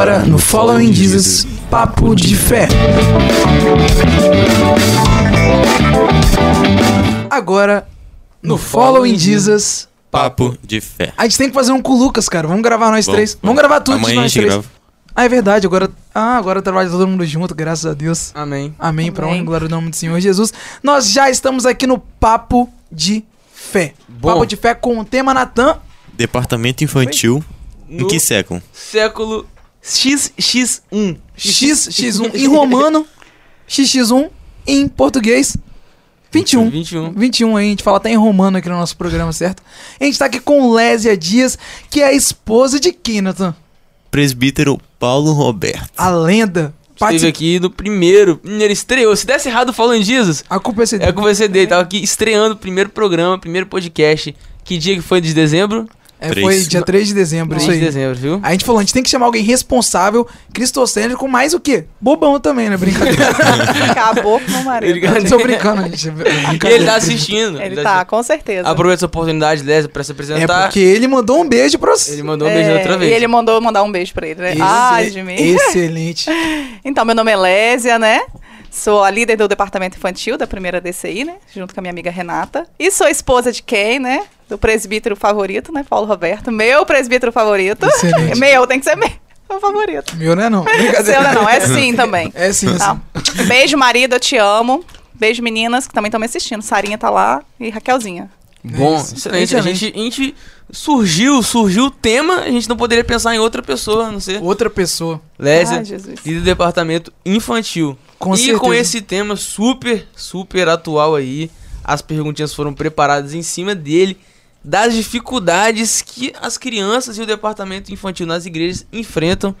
Agora no Following Jesus, Papo de Fé. Agora no Following Jesus. Papo de fé. A gente tem que fazer um com o Lucas, cara. Vamos gravar nós Vamos, três. Vamos vamos. gravar tudo de Amanhã a nós gente três. grava. Ah, é verdade. Agora, ah, agora trabalha todo mundo junto, graças a Deus. Amém. Amém. Para honra e glória do nome do Senhor Jesus. Nós já estamos aqui no Papo de Fé. Bom. Papo de Fé com o tema Natan. Departamento infantil. Em No que século? século XX1. X, X1 em romano, XX1 em português, 21. 21. 21 aí, a gente fala até em romano aqui no nosso programa, certo? A gente tá aqui com Lésia Dias, que é a esposa de quem, Natan? Presbítero Paulo Roberto. A lenda. Esteve Particip- aqui no primeiro. Ele estreou. Se desse errado falando Jesus, A culpa é ser é com você dele. Tava aqui estreando o primeiro programa, primeiro podcast. Que dia que foi de dezembro? É, foi dia 3 de dezembro, 3 isso de aí. dezembro, viu? A gente falou, a gente tem que chamar alguém responsável, cristocêntrico, mais o quê? Bobão também, né? Brincadeira. Acabou com meu marido. Obrigado. Tô brincando, gente. E Brincadeira. ele tá assistindo. Ele tá, com certeza. Aproveita essa oportunidade, Lésia, pra se É apresentar. porque ele mandou um beijo pra você. Ele mandou um beijo outra É, vez. E ele mandou mandar um beijo pra ele, né? Ai, de mim. Excelente. Então, meu nome é Lésia, né? Sou a líder do departamento infantil da primeira DCI, né? Junto com a minha amiga Renata. E sou esposa de quem, né? Do presbítero favorito, né? Paulo Roberto. Meu presbítero favorito. Excelente. Meu, tem que ser meu. Meu favorito. Meu não é não. Seu não, não, é sim também. É sim, Tá. sim. Beijo, marido, eu te amo. Beijo, meninas, que também estão me assistindo. Sarinha tá lá e Raquelzinha. Bom, É excelente. A gente, a gente surgiu, surgiu o tema, a gente não poderia pensar em outra pessoa, a não ser Outra pessoa. Lésia, líder do departamento infantil. Com e certeza. com esse tema super, super atual aí, as perguntinhas foram preparadas em cima dele, das dificuldades que as crianças e o departamento infantil nas igrejas enfrentam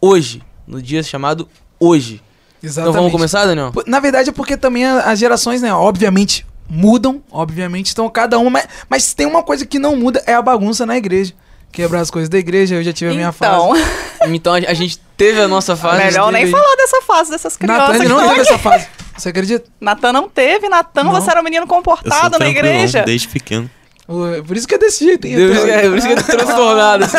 hoje, no dia chamado hoje. Exatamente. Então vamos começar, Daniel? Na verdade é porque também as gerações, né, obviamente mudam, obviamente, então cada uma, mas, mas tem uma coisa que não muda, é a bagunça na igreja. Quebrar as coisas da igreja, eu já tive a minha Então, fase. Então a, gente teve a nossa fase. melhor nem falar dessa fase dessas crianças. Natan não teve essa fase. Você acredita? Natan não teve. Natan, você era um menino Eu sou comportado na igreja. desde pequeno. Por isso que é desse jeito. Deus, é, por isso que ele é transtornado. assim.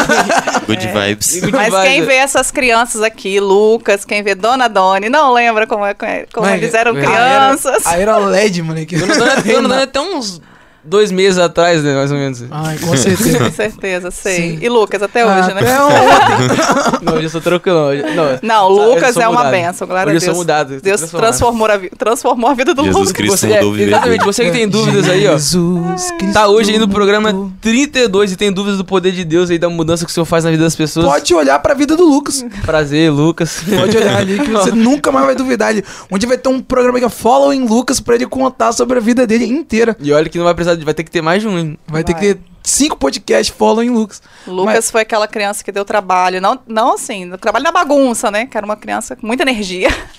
Good vibes. Good Mas vibes. quem vê essas crianças aqui, Lucas, quem vê Dona Doni, não lembra como, é, como Mas, eles eram é, crianças. Aí era LED, moleque. Dona Dona- Dona Dona até uns dois meses atrás, né, mais ou menos. Ai, com certeza. Com certeza, sei. Sim. E Lucas, até hoje, né? Até ontem. Não, hoje eu sou tranquilão. Hoje, não, Não, Lucas é uma mudado. benção, glória Hoje a eu sou Deus. mudado. Deus transformou a, vi- transformou a vida do Jesus Lucas. Cristo Você, mudou é, viver exatamente, você que tem dúvidas aí, ó. Jesus Cristo Tá hoje aí no programa mudou. 32 e tem dúvidas do poder de Deus aí, da mudança que o Senhor faz na vida das pessoas. Pode olhar pra vida do Lucas. Prazer, Lucas. Pode olhar ali que você nunca mais vai duvidar. Ele, onde vai ter um programa que é Following Lucas pra ele contar sobre a vida dele inteira. E olha que não vai precisar, de- vai ter que ter mais de um, hein? Vai, ter Vai. que ter cinco podcasts Following Lucas. Lucas foi aquela criança que deu trabalho. Não, não assim, trabalho na bagunça, né? Que era uma criança com muita energia.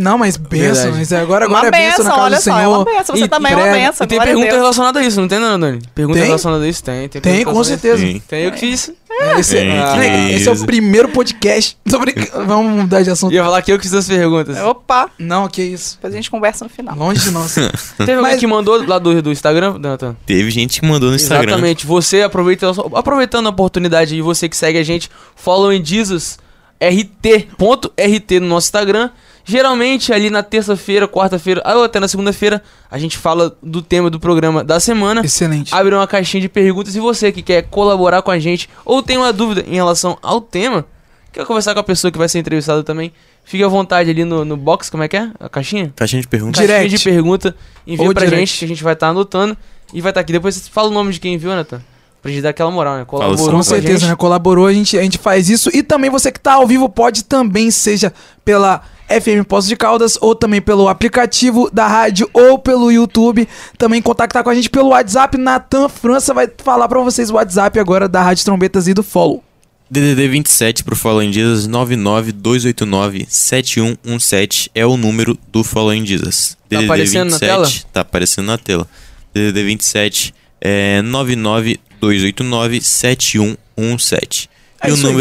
Não, mas benção. Verdade. Mas agora, uma agora é benção na casa olha do só, Senhor. é uma benção. Você E- também é uma benção. E tem pergunta Deus. relacionada a isso, não tem, não, Dani? Pergunta Tem? relacionada a isso? Tem. Tem, Tem, com isso. certeza. Sim. Tem, eu que fiz. Esse, Tem, é, que esse é o isso. primeiro podcast. Brincando. Vamos mudar de assunto. Ia falar que eu que fiz as perguntas. Opa, Não, que isso. depois a gente conversa no final. Longe de nós. Teve alguém que mandou lá do, do Instagram, Nathan? Teve gente que mandou no Instagram. Exatamente. Você aproveita, aproveitando a oportunidade e você que segue a gente, follow em Jesus rt.rt no nosso Instagram. Geralmente ali na terça-feira, quarta-feira, ou até na segunda-feira, a gente fala do tema do programa da semana. Excelente. Abre uma caixinha de perguntas e você que quer colaborar com a gente ou tem uma dúvida em relação ao tema, quer conversar com a pessoa que vai ser entrevistada também, fique à vontade ali no, no box, como é que é? A caixinha? Caixinha de perguntas. Direct. Caixinha de pergunta, envia Ou pra direct. gente que a gente vai estar anotando e vai estar aqui. Depois você fala o nome de quem enviou, Nathan. Pra gente dar aquela moral, né? Colaborou com. Com a certeza, gente. né? Colaborou, a gente, a gente faz isso. E também você que tá ao vivo pode também, seja pela FM Poços de Caldas, ou também pelo aplicativo da rádio, ou pelo YouTube. Também contactar com a gente pelo WhatsApp. Natan França vai falar pra vocês o WhatsApp agora da Rádio Trombetas e do Follow. DDD 27 pro Follow in Jesus 992897117 é o número do Follow in Jesus. Tá aparecendo na tela? Tá aparecendo na tela. DDD 27 é 992897117. É e o isso aí.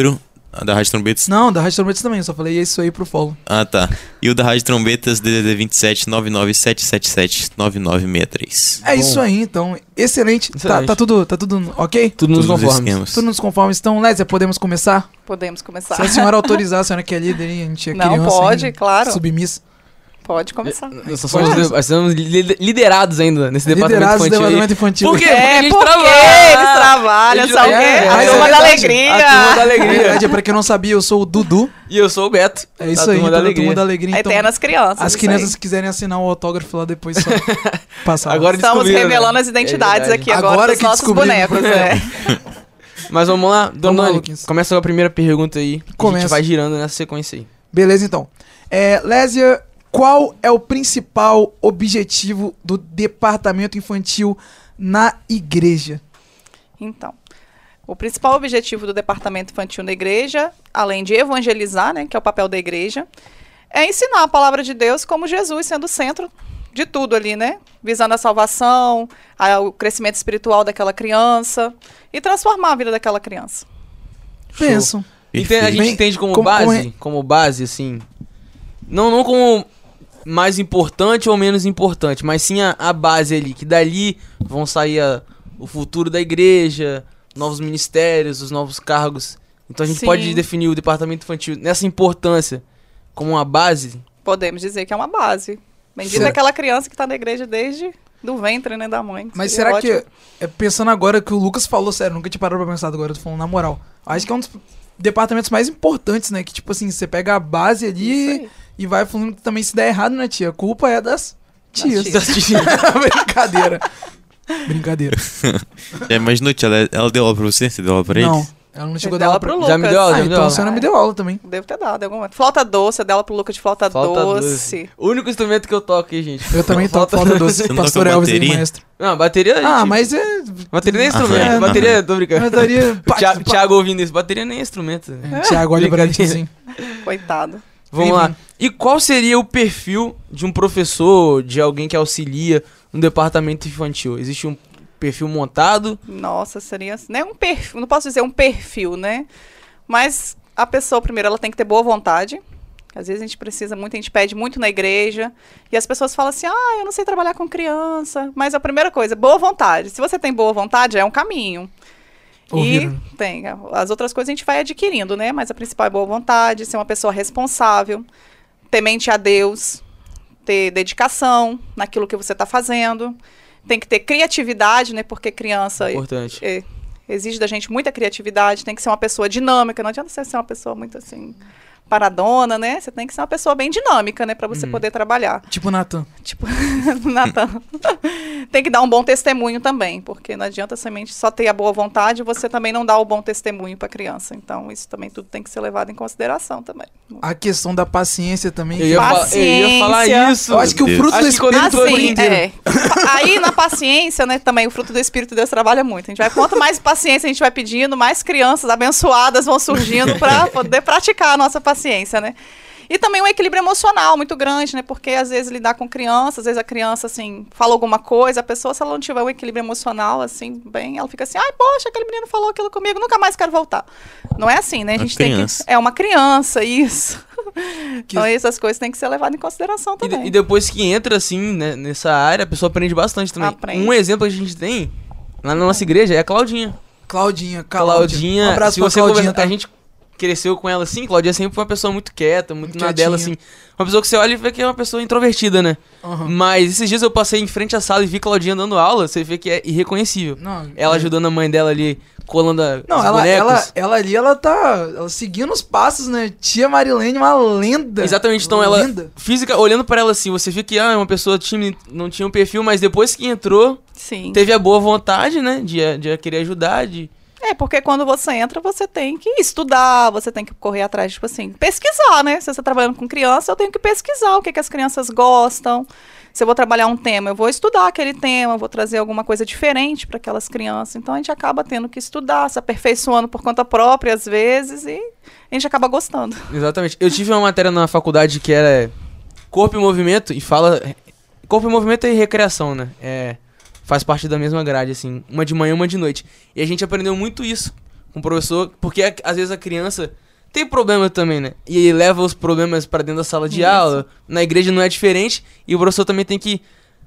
A da Rádio Trombetas? Não, da Rádio Trombetas também, eu só falei isso aí pro follow. Ah, tá. E o da Rádio Trombetas, DDD 27 99777 9963. É isso aí, então. Excelente. Tá, Excelente. tá tudo, tá tudo ok? Tudo nos Todos os conformes. esquemas. Tudo nos conformes. Então, Lésia, podemos começar? Podemos começar. Se a senhora autorizar, a senhora que é líder, a gente é Não, criança. pode, ainda, claro. Submissa. Pode começar. Nós somos, nós somos li- liderados ainda nesse Liderados do departamento departamento infantil. infantil. Por quê? É, a gente porque trabalha. eles trabalham, Eles- sabe o quê? é, A é turma da verdade. alegria. A turma da É alegria. verdade, pra quem não sabia, eu sou o Dudu. E eu sou o Beto. É da isso aí, Turma da Turma da Alegria. Então, Eternas crianças. as crianças aí. que quiserem assinar o autógrafo lá depois só passar. Agora Estamos descobriram, revelando né? as identidades É aqui agora, Agora dos que nossos bonecos, né? Mas vamos lá, Vamos Dona Luquinhas. começa com a primeira pergunta aí. A Começa. gente vai girando nessa sequência aí. Beleza, então. É, Lésia, qual é o principal objetivo do departamento infantil na igreja? Então, o principal objetivo do departamento infantil na igreja, além de evangelizar, né, que é o papel da igreja, é ensinar a palavra de Deus como Jesus sendo o centro de tudo ali, né? Visando a salvação, a- o crescimento espiritual daquela criança e transformar a vida daquela criança. Penso. Ente- a gente entende como, como- base, como como, é- base, assim. Não, não como mais importante ou menos importante, mas sim a, a base ali, que dali vão sair a- o futuro da igreja, novos ministérios, os novos cargos. Então a gente Sim. pode definir o departamento infantil nessa importância como uma base. Podemos dizer que é uma base. Bendita Será- aquela criança que está na igreja desde do ventre, né, da mãe. Mas será ótimo. que, é, pensando agora que o Lucas falou, sério, nunca tinha parado pra pensar agora, eu tô falando na moral. Acho que é um dos departamentos mais importantes, né? Que tipo assim, você pega a base Isso ali aí. E vai falando que também se der errado, né, tia? A culpa é das tias. tias. Brincadeira. Brincadeira. Já imaginou, tia? Ela, ela deu aula pra você? Você deu aula pra Não, eles? ela não chegou a Dela dar aula pro. Lucas. Já me deu aula, Ah, já me deu então a aula. senhora me deu aula também. Devo ter dado em algum momento. Flauta doce, dela pro Lucas de flauta, Flauta doce. O único instrumento que eu toco aqui, gente. Eu também toco flauta doce. Você não Pastor toca Elvis aí, bateria? maestro. Não, bateria. Ah, gente- mas é... Bateria nem é Ah, instrumento. é. bateria, tô brincando. Bateria... O Thiago, Thiago ouvindo isso, bateria nem é instrumento. É, Thiago, olha pra gente Brincadeira. assim. Coitado. Vamos lá. E qual seria o perfil de um professor, de alguém que auxilia no departamento infantil? Existe um perfil montado? Nossa, seria nem um perfil, não posso dizer um perfil, né? Mas a pessoa, primeiro, ela tem que ter boa vontade. Às vezes a gente precisa muito, a gente pede muito na igreja. E as pessoas falam assim: ah, eu não sei trabalhar com criança. Mas a primeira coisa, boa vontade. Se você tem boa vontade, é um caminho. E tem. As outras coisas a gente vai adquirindo, né? Mas a principal é boa vontade, ser uma pessoa responsável, temente a Deus, ter dedicação naquilo que você está fazendo. Tem que ter criatividade, né? Porque criança Importante. é, exige da gente muita criatividade, tem que ser uma pessoa dinâmica. Não adianta você ser uma pessoa muito assim paradona, né? Você tem que ser uma pessoa bem dinâmica, né, para você Uhum. poder trabalhar. Tipo Natan. Tipo, Natan. tem que dar um bom testemunho também, porque não adianta somente só ter a boa vontade e você também não dar o bom testemunho para a criança. Então, isso também tudo tem que ser levado em consideração também. A questão da paciência também. Eu ia, fa- eu ia falar Paciência. isso. Eu acho que o Deus. fruto do Acho Espírito foi Assim, é. Aí na paciência, né, também o fruto do Espírito de Deus trabalha muito. A gente vai, quanto mais paciência a gente vai pedindo, mais crianças abençoadas vão surgindo para poder praticar a nossa paciência, né? E também um equilíbrio emocional muito grande, né? Porque às vezes lidar com criança, às vezes a criança, assim, fala alguma coisa, a pessoa, se ela não tiver um equilíbrio emocional, assim, bem, ela fica assim, ai, poxa, aquele menino falou aquilo comigo, nunca mais quero voltar. Não é assim, né? A Uma gente tem criança. que. É uma criança, isso. Que- Então essas coisas têm que ser levadas em consideração E, de- também. e depois que entra, assim, né, nessa área, a pessoa aprende bastante também. Aprende. Um exemplo que a gente tem lá na nossa igreja é a Claudinha. Claudinha, Claudinha, Um abraço se pra você Claudinha, conversa- tá? a gente cresceu com ela assim, Claudinha sempre foi uma pessoa muito quieta, muito na Quietinha. dela, assim. Uma pessoa que você olha e vê que é uma pessoa introvertida, né? Aham. Mas esses dias eu passei em frente à sala e vi Claudinha dando aula, você vê que é irreconhecível. Não, Ela é. ajudando a mãe dela ali, colando a, Não, os ela, bonecos. ela, ela ali, ela tá ela seguindo os passos, né? Tia Marilene, uma lenda. Exatamente, então ela Lenda. física, olhando pra ela assim, você vê que ah, é uma pessoa tímida, não tinha um perfil, mas depois que entrou, Sim. teve a boa vontade, né, de, de querer ajudar, de É, porque quando você entra, você tem que estudar, você tem que correr atrás, tipo assim, pesquisar, né? Se você está trabalhando com criança, eu tenho que pesquisar o que, que as crianças gostam. Se eu vou trabalhar um tema, eu vou estudar aquele tema, vou trazer alguma coisa diferente para aquelas crianças. Então a gente acaba tendo que estudar, se aperfeiçoando por conta própria às vezes e a gente acaba gostando. Exatamente. Eu tive uma matéria na faculdade que era corpo e movimento e fala corpo e movimento e recreação, né? É faz parte da mesma grade assim, uma de manhã, uma de noite. E a gente aprendeu muito isso com o professor, porque a- às vezes a criança tem problema também, né? E ele leva os problemas pra dentro da sala de Isso. aula. Na igreja não é diferente. E o professor também tem que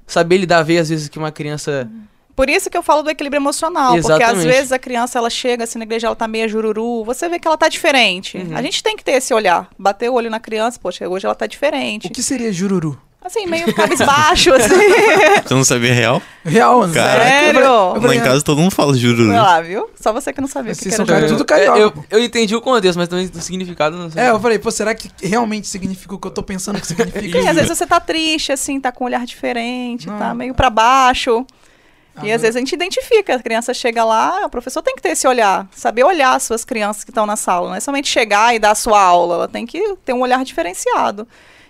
saber lidar, ver às vezes que uma criança. Por isso que eu falo do equilíbrio emocional, porque às Exatamente. vezes a criança ela chega assim na igreja, ela tá meio jururu, você vê que ela tá diferente. Uhum. A gente tem que ter esse olhar, bater o olho na criança, poxa, hoje ela tá diferente. O que seria jururu? Assim, meio cabisbaixo, assim. Você não sabia real? Real, mano. Caraca. Sério? Eu Lá em casa todo mundo fala jururu. Olha lá, viu? Só você que não sabia o que, Vocês que são era cara jururu. tudo carioca, Eu, pô. eu entendi o contexto, mas também o significado não sei. É, eu falei, pô, será que realmente significa o que eu tô pensando que significa? Sim, às vezes você tá triste, assim, tá com um olhar diferente, Não. tá meio pra baixo. Ah, e às vezes a gente identifica, a criança chega lá, o professor tem que ter esse olhar, saber olhar as suas crianças que estão na sala, não é somente chegar e dar a sua aula, ela tem que ter um olhar diferenciado.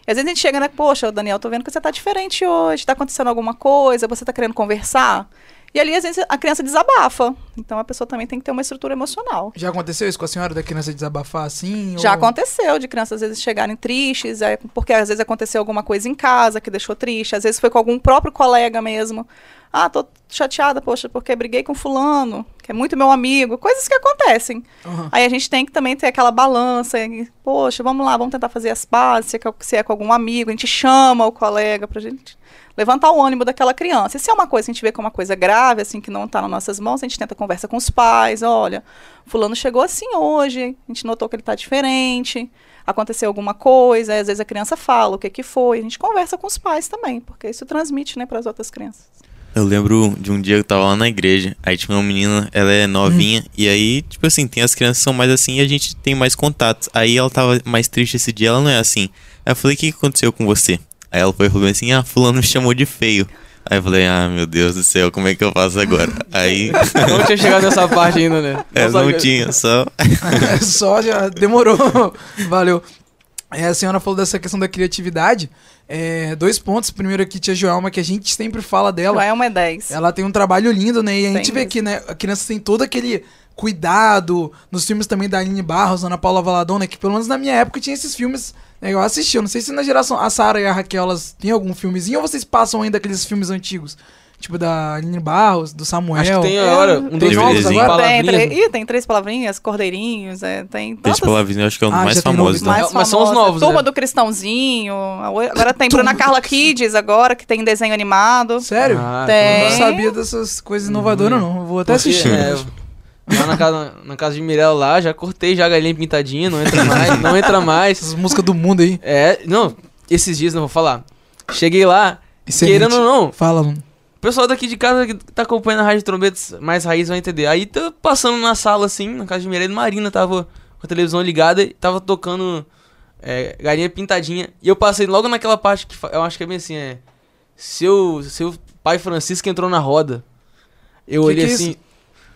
E às vezes a gente chega, né, poxa, Daniel, tô vendo que você tá diferente hoje, tá acontecendo alguma coisa, você tá querendo conversar. E ali, às vezes, a criança desabafa. Então a pessoa também tem que ter uma estrutura emocional. Já aconteceu isso com a senhora da criança desabafar assim? Já ou- aconteceu de crianças às vezes chegarem tristes, é, porque às vezes aconteceu alguma coisa em casa que deixou triste, às vezes foi com algum próprio colega mesmo. Ah, tô chateada, poxa, porque briguei com fulano, que é muito meu amigo, coisas que acontecem. Aham. Aí a gente tem que também ter aquela balança, e, poxa, vamos lá, vamos tentar fazer as pazes, se é, se é com algum amigo, a gente chama o colega pra gente levantar o ânimo daquela criança. E se é uma coisa que a gente vê que é uma coisa grave, assim, que não está nas nossas mãos, a gente tenta conversa com os pais, olha, fulano chegou assim hoje, a gente notou que ele está diferente, aconteceu alguma coisa, aí às vezes a criança fala o que que foi, a gente conversa com os pais também, porque isso transmite, né, para as outras crianças. Eu lembro de um dia que eu tava lá na igreja, aí tinha uma menina, ela é novinha, Hum. e aí, tipo assim, tem as crianças que são mais assim e a gente tem mais contatos. Aí ela tava mais triste esse dia, ela não é assim. Aí eu falei, o que aconteceu com você? Aí ela foi e falou assim, ah, fulano me chamou de feio. Aí eu falei, ah, meu Deus do céu, como é que eu faço agora? Aí, Não tinha chegado nessa parte ainda, né? é, não tinha, só... Só já demorou. Valeu. É, a senhora falou dessa questão da criatividade. É, dois pontos. Primeiro aqui, tia Joelma, que a gente sempre fala dela. Ela é uma 10. Ela tem um trabalho lindo, né? E a Tem gente vê mesmo. que, né, a criança tem todo aquele cuidado. Nos filmes também da Aline Barros, Ana Paula Valadona, que pelo menos na minha época tinha esses filmes. Né, eu assisti. Eu não sei se na geração. A Sara e a Raquel, elas têm algum filmezinho ou vocês passam ainda aqueles filmes antigos? Tipo da Aline Barros, do Samuel. Acho que tem agora um Tem dos novos agora? Tem, palavrinhas. três, ih, tem três palavrinhas, cordeirinhos, é, tem Três tantas palavrinhas, eu acho que é um dos Ah, mais tem famosos, nomes, né? né? Mas são os novos, Turma né? do Cristãozinho. Agora tá entrando a Carla Kids agora, que tem desenho animado. Sério? Ah, Tem. Eu então não sabia dessas coisas inovadoras, não. Eu Vou até Porque, assistir. é, lá na casa, na casa de Mirella lá, já cortei já a galinha pintadinha, não entra mais, não entra mais. Essas músicas do mundo aí. É, não, esses dias não vou falar. Cheguei lá, Excelente. querendo ou não, Fala, Luno. O pessoal daqui de casa que tá acompanhando a Rádio Trombetas mais raiz vai entender. Aí tá passando na sala assim, na casa de Mirella, Marina tava com a televisão ligada e tava tocando é, galinha pintadinha. E eu passei logo naquela parte que eu acho que é bem assim, é. Seu, seu pai Francisco entrou na roda. Eu Que olhei que é assim.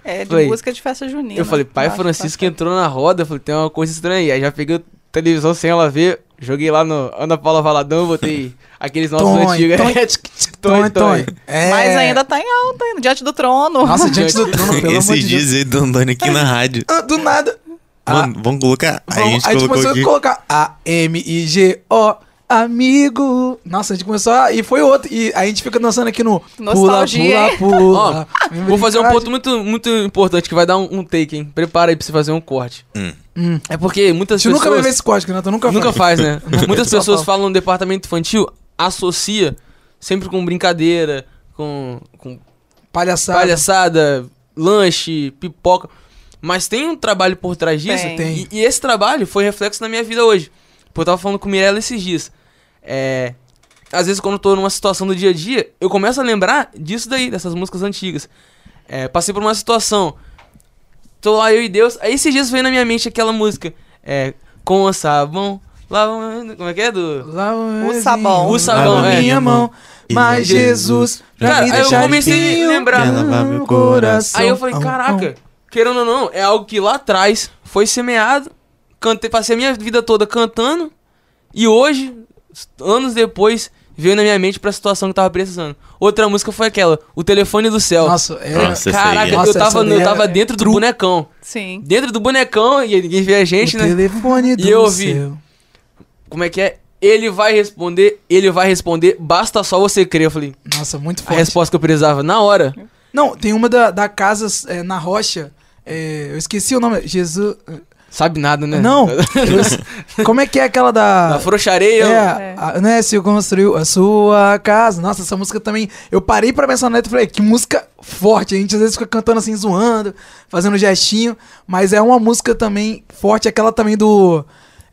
É, de Falei- música de festa junina. Eu falei, pai acho Francisco bastante. entrou na roda, eu falei, tem uma coisa estranha aí. Aí já peguei a televisão sem ela ver, joguei lá no Ana Paula Valadão, botei aqueles nossos antigos. tonho, Tonho, tonho. É. Mas ainda tá em alta, ainda, diante do trono. Nossa, diante do trono, pelo amor Esses de Deus. dias aí do Antônio aqui na rádio. Ah, do nada. Ah, Mano, vamos colocar. Aí a vamos- gente a gente começou aqui. a colocar A-M-I-G-O, amigo. Nossa, a gente começou a... E foi outro. E a gente fica dançando aqui no... Nostalgia, hein? pula, pula, pula. Vou fazer um ponto muito, muito importante que vai dar um, um take, hein? Prepara aí pra você fazer um corte. Hum. Hum. É porque muitas Você nunca vai pessoas. ver esse código, Renato. Nunca, Nunca faz. faz, né? Muitas pessoas fala. falam no departamento infantil, associa sempre com brincadeira, com, com Palhaçada. palhaçada, lanche, pipoca. Mas tem um trabalho por trás disso. Tem. Tem. E, e esse trabalho foi reflexo na minha vida hoje. Porque eu tava falando com o Mirella esses dias. É, às vezes, quando eu tô numa situação do dia a dia, eu começo a lembrar disso daí, dessas músicas antigas. É, passei por uma situação. Tô lá, eu e Deus. Aí esses dias veio na minha mente aquela música. É, com sabão. Lá, como é que é? Do. Lá O sabão. O sabão, Lava é. minha mão. Mas Jesus já Cara, me aí eu comecei a lembrar. Meu coração. Aí eu falei, caraca, querendo ou não, é algo que lá atrás foi semeado. Cantei, passei a minha vida toda cantando. E hoje, anos depois, veio na minha mente pra situação que eu tava precisando. Outra música foi aquela, O Telefone do Céu. Nossa, é... Nossa, Caraca, é- Nossa, eu tava, daí eu é- tava dentro do bonecão. Sim. Dentro do bonecão, e ninguém vê a gente, o né? telefone do E eu ouvi. céu. Como é que é? Ele vai responder, ele vai responder, basta só você crer. Eu falei, Nossa, muito a forte. resposta que eu precisava na hora. Não, tem uma da, da casa é, na rocha. é, eu esqueci o nome. Jesus. Sabe nada, né? Não. Como é que é aquela da. Da frouxareia. É, É. a- né, se construiu a sua casa. Nossa, essa música também. Eu parei pra pensar na letra e falei, que música forte. A gente às vezes fica cantando assim, zoando, fazendo gestinho. Mas é uma música também forte, aquela também do.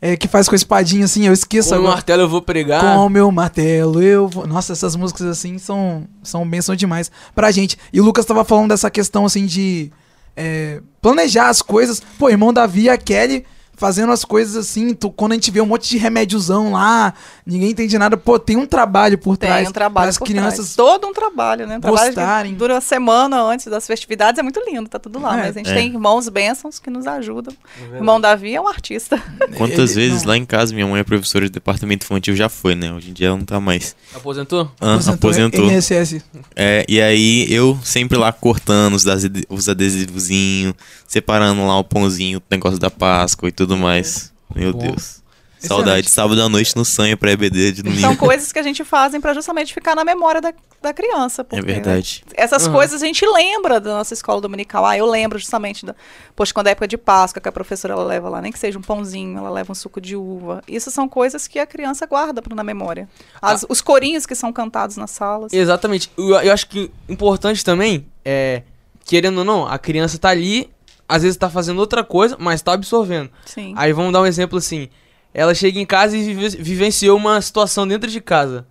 É, que faz com a espadinha assim, eu esqueço Com o martelo eu vou pregar. Com o meu martelo, eu vou. Nossa, essas músicas assim são, são bênção demais pra gente. E o Lucas tava falando dessa questão assim de é, planejar as coisas. Pô, irmão Davi e a Kelly fazendo as coisas assim. tu- quando a gente vê um monte de remédiozão lá, ninguém entende nada. Pô, tem um trabalho por Tem trás. um trabalho as por crianças. trás. Todo um trabalho, né? Um trabalho gostarem. que dura uma semana antes das festividades, é muito lindo, tá tudo lá. É. mas a gente É. tem irmãos bênçãos que nos ajudam. Irmão Davi é um artista. Quantas Ele- vezes não. lá em casa minha mãe é professora de departamento infantil, já foi, né? Hoje em dia ela não tá mais. Aposentou? Ah, aposentou. NSS. É, e aí eu sempre lá cortando os, os adesivozinhos, separando lá o pãozinho, o negócio da Páscoa e tudo mais. Meu Bom. Deus. Saudade, sábado à noite no sonho pra EBD de domingo. São coisas que a gente fazem pra justamente ficar na memória da, da criança. É porque, verdade. né, essas Uhum. coisas a gente lembra da nossa escola dominical. Ah, eu lembro justamente da. Poxa, quando é época de Páscoa, que a professora ela leva lá, nem que seja um pãozinho, ela leva um suco de uva. Isso são coisas que a criança guarda pra, na memória. As- Os corinhos que são cantados nas salas. Exatamente. Eu, eu acho que importante também é, querendo ou não, a criança tá ali, às vezes tá fazendo outra coisa, mas tá absorvendo. Sim. Aí vamos dar um exemplo assim. Ela chega em casa e vive- vivenciou uma situação dentro de casa.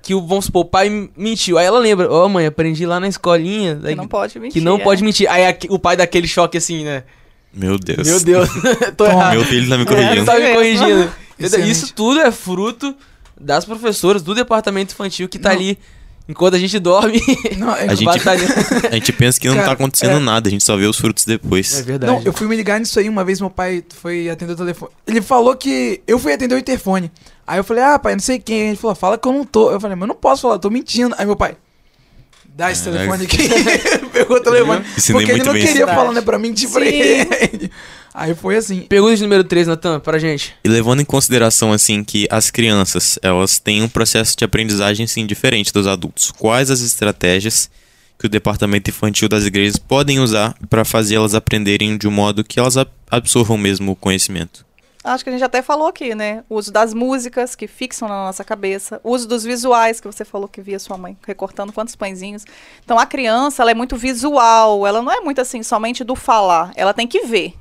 Que, o- vamos supor, o pai mentiu. Aí ela lembra, ó mãe, aprendi lá na escolinha. Que não pode mentir. que não é. pode mentir. Aí o pai dá aquele choque assim, né? Meu Deus. Meu Deus, tô errado. Meu filho tá me É, corrigindo. tá me corrigindo. Entendeu? Excelente. Isso tudo é fruto das professoras do departamento infantil que tá Não. ali enquanto a gente dorme. Não, é, A gente-. A gente pensa que não Cara, tá acontecendo é- nada, a gente só vê os frutos depois. É verdade. Não, eu fui me ligar nisso aí uma vez, meu pai foi atender o telefone. Ele falou que eu fui atender o interfone. Aí eu falei, ah, pai, não sei quem. Ele falou, fala que eu não tô. Eu falei, mas eu não posso falar, eu tô mentindo. Aí meu pai, dá esse Caraca. telefone aqui. Pegou o telefone. Ensinei Porque ele não bem queria falar, né, pra Sim. ele. Aí foi assim. Pergunta de número 3, Natan, pra gente. E levando em consideração, assim, que as crianças, elas têm um processo de aprendizagem, sim, diferente dos adultos. Quais as estratégias que o departamento infantil das igrejas podem usar para fazer elas aprenderem de um modo que elas ab- absorvam mesmo o conhecimento? Acho que a gente até falou aqui, né? O uso das músicas que fixam na nossa cabeça, o uso dos visuais que você falou que via sua mãe recortando quantos pãezinhos. Então a criança, ela é muito visual, ela não é muito assim somente do falar, ela tem que ver.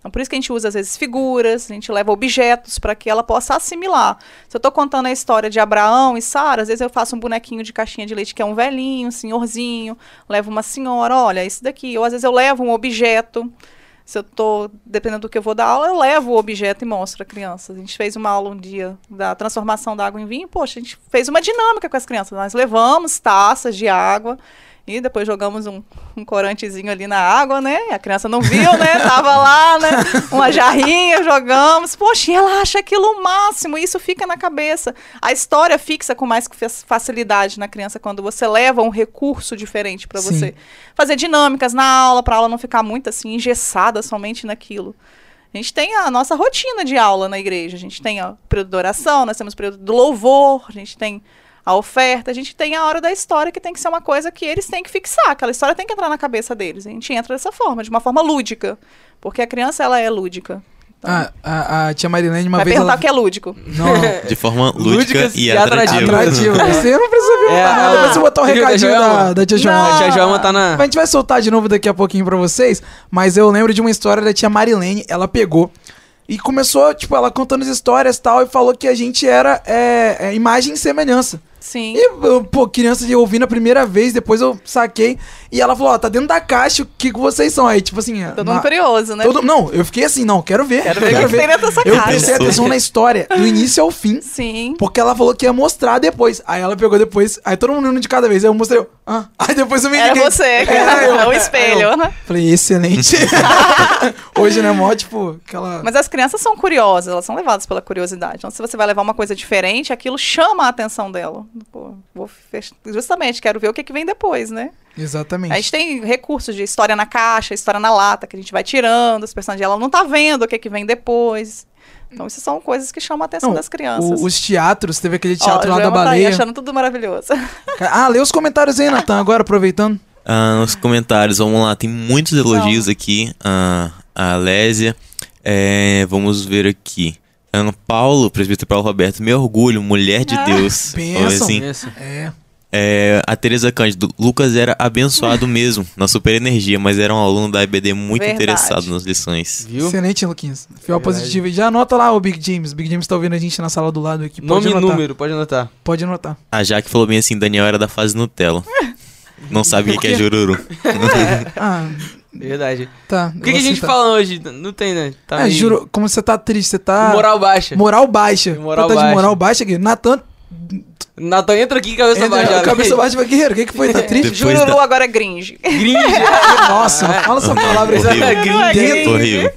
Então por isso que a gente usa às vezes figuras, a gente leva objetos para que ela possa assimilar. Se eu estou contando a história de Abraão e Sara, às vezes eu faço um bonequinho de caixinha de leite que é um velhinho, um senhorzinho, levo uma senhora, olha, isso daqui. Ou às vezes eu levo um objeto. Se eu tô, dependendo do que eu vou dar aula, eu levo o objeto e mostro a criança. A gente fez uma aula um dia da transformação da água em vinho. Poxa, a gente fez uma dinâmica com as crianças. Nós levamos taças de água e depois jogamos um, um corantezinho ali na água, né? A criança não viu, né? Tava lá, né? Uma jarrinha, jogamos. Poxa, e ela acha aquilo o máximo. E isso fica na cabeça. A história fixa com mais fa- facilidade na criança quando você leva um recurso diferente para você fazer dinâmicas na aula, para a aula não ficar muito assim engessada somente naquilo. A gente tem a nossa rotina de aula na igreja. A gente tem o período de oração, nós temos o período do louvor, a gente tem a oferta, a gente tem a hora da história, que tem que ser uma coisa que eles têm que fixar. Aquela história tem que entrar na cabeça deles. A gente entra dessa forma, de uma forma lúdica. Porque a criança, ela é lúdica. A, a, a tia Marilene uma Vai vez perguntar ela... o que é lúdico. Não. De forma lúdica e e atrativa. Atrativo. Você não precisa ver É, nada. a- Depois você botar da recadinho da, da tia Joelma. A tia Joelma tá na. A gente vai soltar de novo daqui a pouquinho pra vocês, mas eu lembro de uma história da tia Marilene, ela pegou e começou, tipo, ela contando as histórias e tal, e falou que a gente era é, é, imagem e semelhança. Sim. E, pô, criança de ouvindo a primeira vez, depois eu saquei, e ela falou, ó, tá dentro da caixa, o que, que vocês são aí? Tipo assim... Todo na- mundo curioso, né? todo- Não, eu fiquei assim, não, quero ver. Quero ver o que que tem dentro dessa Eu caixa. prestei atenção na história, do início ao fim. Sim. Porque ela falou que ia mostrar depois. Aí ela pegou depois. Aí todo mundo indo de cada vez. Aí eu mostrei. Ah. Aí depois eu me Era liguei. você, É, eu- é o aí espelho, eu né? Falei, excelente. Hoje, né, mó, tipo, aquela. Mas as crianças são curiosas, elas são levadas pela curiosidade. Então, se você vai levar uma coisa diferente, aquilo chama a atenção dela. Pô, vou fech- Justamente, quero ver o que, que vem depois, né? Exatamente. A gente tem recursos de história na caixa, história na lata, que a gente vai tirando, os personagens, ela não tá vendo o que, que vem depois. Então, isso são coisas que chamam a atenção Não, das crianças. O- os teatros, teve aquele teatro a lá da tá aí baleia. achando tudo maravilhoso. Ah, lê os comentários aí, Natan, agora, aproveitando. Ah, nos comentários, vamos lá, tem muitos elogios aqui. Ah, a Lésia. É, vamos ver aqui. Ana Paulo, presbítero Paulo Roberto, meu orgulho, mulher de Ah, Deus. ver assim. Pensa. É. É, a Tereza Cândido, Lucas era abençoado mesmo, na super energia, mas era um aluno da IBD muito Verdade. interessado nas lições. Viu? Excelente, Luquinhas. Fiel positivo. E já anota lá o Big James. Big James tá ouvindo a gente na sala do lado aqui. Pode Nome e anotar. número, pode anotar. Pode anotar. A Jaque falou bem assim, Daniel era da fase Nutella. Não sabia que é jururu. Ah, Verdade. tá. O que, que a gente tá... fala hoje? Não tem, né? Tá É, juro, como você tá triste, você tá. Moral baixa. Moral baixa. Moral tá de baixa. moral baixa aqui. Natan. Natan entra aqui, cabeça entra- baixa. Cabeça baixa, vai, guerreiro. O que, que foi? Tá triste? Depois Jururu da- agora é gringe. Gringe. Nossa, não fala essa palavra aí. Horrível. É gringe. Horrível.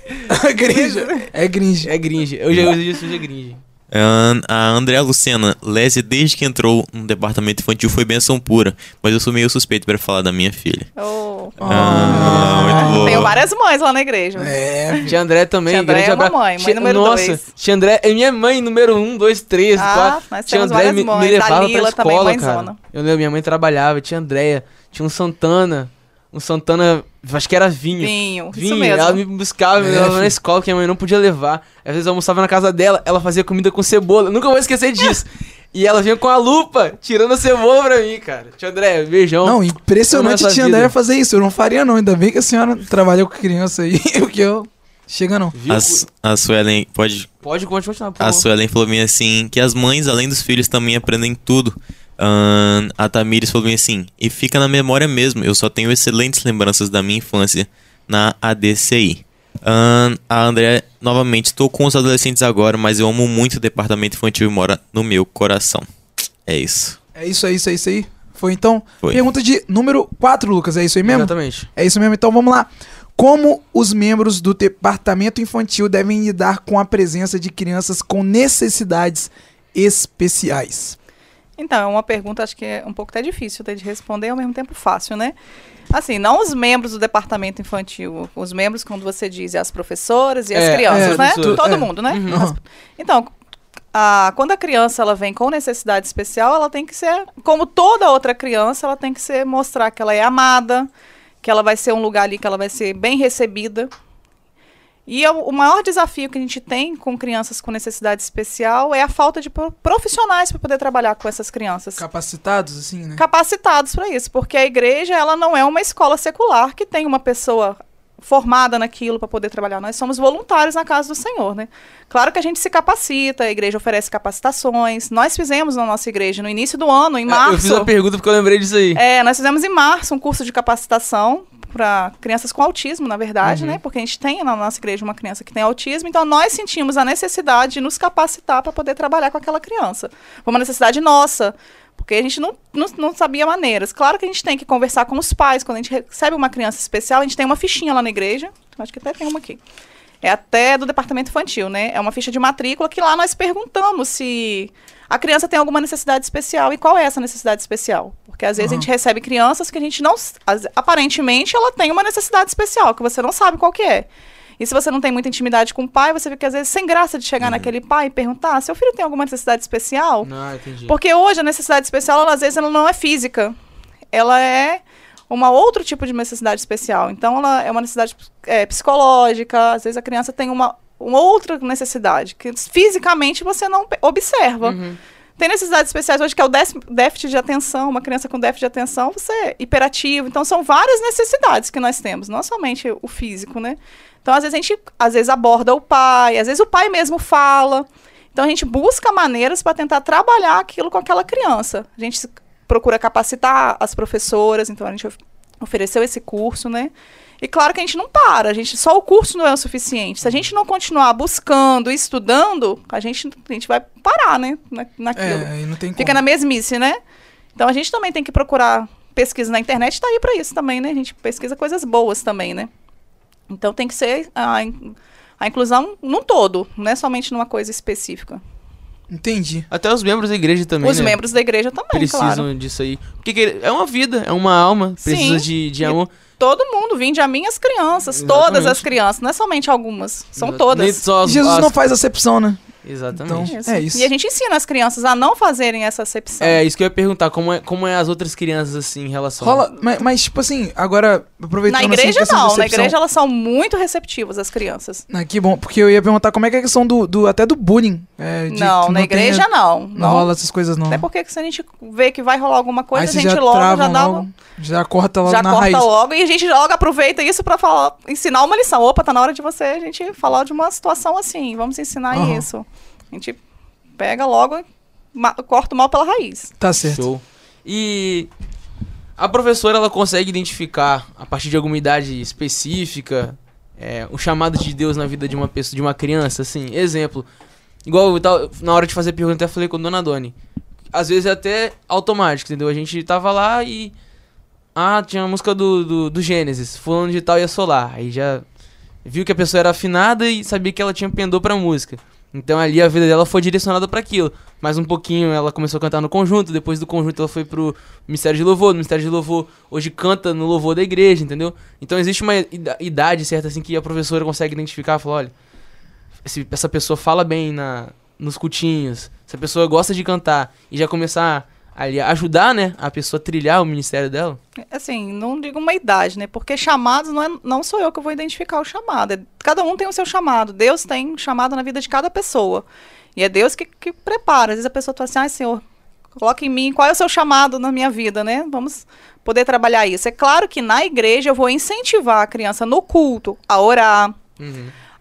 gringe. É gringe. É gringe. Eu já usei isso, hoje é gringe. Ahn, A Andréa Lucena, Lésia, desde que entrou no departamento infantil, foi benção pura. Mas eu sou meio suspeito pra falar da minha filha. Oh. Ah, muito boa. Tenho várias mães lá na igreja. É. Tia André também. Tia André é mamãe, mãe Tia- número Nossa, dois. tia André é minha mãe número um, dois, três, Ah, quatro. nós tia temos André várias me, me mães. levava A pra Lila também, escola, mãezona. cara. Eu lembro, minha mãe trabalhava, tinha Andréia, tinha um Santana, um Santana, acho que era vinho. Vinho, isso Vinho, mesmo. ela me buscava, me É, levava na filho. escola, que a mãe não podia levar. Às vezes eu almoçava na casa dela, ela fazia comida com cebola. Nunca vou esquecer disso. e ela vinha com a lupa, tirando a cebola pra mim, cara. Tia André, beijão. Não, impressionante tia. André fazer isso. Eu não faria, não. Ainda bem que a senhora trabalhou com criança aí. Porque eu. Chega não. Viu? A, a Suelen, pode Pode continuar, por A favor. Suelen falou bem assim, que as mães, além dos filhos, também aprendem tudo. Ahn, a Tamires falou bem assim, e fica na memória mesmo, eu só tenho excelentes lembranças da minha infância na ADCI. Ahn, a André, novamente, estou com os adolescentes agora, mas eu amo muito o departamento infantil e mora no meu coração. É isso. É isso, é isso, é isso aí. Foi então? Foi. Pergunta de número 4, Lucas. É isso aí mesmo? Exatamente. É isso mesmo. Então vamos lá. Como os membros do departamento infantil devem lidar com a presença de crianças com necessidades especiais? Então, é uma pergunta, acho que é um pouco até difícil de responder e ao mesmo tempo fácil, né? Assim, não os membros do departamento infantil, os membros, quando você diz, é as professoras e as É, crianças, é, né? Todo é. mundo, né? Uhum. As- Então, a- quando a criança ela vem com necessidade especial, ela tem que ser, como toda outra criança, ela tem que ser mostrar que ela é amada, que ela vai ser um lugar ali que ela vai ser bem recebida. E é o maior desafio que a gente tem com crianças com necessidade especial é a falta de pro- profissionais para poder trabalhar com essas crianças. Capacitados, assim, né? Capacitados para isso, porque a igreja ela não é uma escola secular que tem uma pessoa formada naquilo para poder trabalhar. Nós somos voluntários na casa do Senhor, né? Claro que a gente se capacita, a igreja oferece capacitações. Nós fizemos na nossa igreja no início do ano, em É, março. Eu fiz a pergunta porque eu lembrei disso aí. É, nós fizemos em março um curso de capacitação para crianças com autismo, na verdade, né? Porque a gente tem na nossa igreja uma criança que tem autismo, então nós sentimos a necessidade de nos capacitar para poder trabalhar com aquela criança. Foi uma necessidade nossa, porque a gente não, não, não sabia maneiras. Claro que a gente tem que conversar com os pais. Quando a gente recebe uma criança especial, a gente tem uma fichinha lá na igreja, acho que até tem uma aqui. É até do departamento infantil, né? É uma ficha de matrícula que lá nós perguntamos se a criança tem alguma necessidade especial e qual é essa necessidade especial. Porque às vezes a gente recebe crianças que a gente não. aparentemente ela tem uma necessidade especial, que você não sabe qual que é. E se você não tem muita intimidade com o pai, você fica às vezes sem graça de chegar naquele pai e perguntar: seu filho tem alguma necessidade especial? Não, entendi. Porque hoje a necessidade especial, ela, às vezes, ela não é física. Ela é uma outro tipo de necessidade especial. Então, ela é uma necessidade é, psicológica. Às vezes, a criança tem uma, uma outra necessidade que fisicamente você não observa. Uhum. Tem necessidades especiais hoje que é o déficit- de atenção. Uma criança com déficit de atenção, você é hiperativo. Então, são várias necessidades que nós temos, não somente o físico, né? Então, às vezes, a gente às vezes aborda o pai, às vezes o pai mesmo fala. Então, a gente busca maneiras para tentar trabalhar aquilo com aquela criança. A gente procura capacitar as professoras, então a gente of- ofereceu esse curso, né? E claro que a gente não para, a gente, só o curso não é o suficiente. Se a gente não continuar buscando e estudando, a gente, a gente vai parar, né? Na, naquilo. É, não tem como. Fica na mesmice, né? Então a gente também tem que procurar pesquisa na internet, tá aí para isso também, né? A gente pesquisa coisas boas também, né? Então tem que ser a, a inclusão num todo, não é somente numa coisa específica. Entendi. Até os membros da igreja também, Os né? membros da igreja também, precisam claro. disso aí. Porque que- é uma vida, é uma alma, precisa Sim. de, de E amor. Todo mundo, vinde a mim as crianças, Exatamente. todas as crianças, não é somente algumas, são Nem todas. só as- Jesus as- não faz acepção, né? Exatamente. Então, é isso. E a gente ensina as crianças a não fazerem essa acepção. É, isso que eu ia perguntar, como é, como é as outras crianças, assim, em relação... Rola, mas, mas, tipo assim, agora, aproveitando Na assim, igreja de não, na igreja elas são muito receptivas, as crianças. Ah, que bom, porque eu ia perguntar como é que é a questão do, do até do bullying. é, de não, que na igreja não. Não, rola essas coisas, não. Até porque se a gente vê que vai rolar alguma coisa, Aí a gente já logo já dá logo, um- já corta logo já na corta raiz. logo e a gente logo aproveita isso pra falar, ensinar uma lição. Opa, tá na hora de você a gente falar de uma situação assim. Vamos ensinar Aham. isso. A gente pega logo e corta o mal pela raiz. Tá certo. Show. E a professora ela consegue identificar a partir de alguma idade específica é, o chamado de Deus na vida de uma pessoa, de uma criança, assim. Exemplo, igual eu tava- na hora de fazer pergunta eu até falei com a Dona Doni. Às vezes é até automático, entendeu? A gente tava lá e ah, tinha a música do, do, do Gênesis, fulano de tal ia solar. Aí já viu que a pessoa era afinada e sabia que ela tinha pendor pra música. Então ali a vida dela foi direcionada pra aquilo. Mais um pouquinho ela começou a cantar no conjunto, depois do conjunto ela foi pro Ministério de Louvor, no Ministério de Louvor hoje canta no louvor da igreja, entendeu? Então existe uma ida- idade certa assim que a professora consegue identificar, falar, olha, essa pessoa fala bem na nos cultinhos, essa pessoa gosta de cantar e já começar ali ajudar, né, a pessoa a trilhar o ministério dela. Assim, não digo uma idade, né? Porque chamados não, é, não sou eu que vou identificar o chamado. É- cada um tem o seu chamado. Deus tem chamado na vida de cada pessoa. E é Deus que, que prepara. Às vezes a pessoa fala assim, ai, Senhor, coloca em mim qual é o seu chamado na minha vida, né? Vamos poder trabalhar isso. É claro que na igreja eu vou incentivar a criança no culto a orar,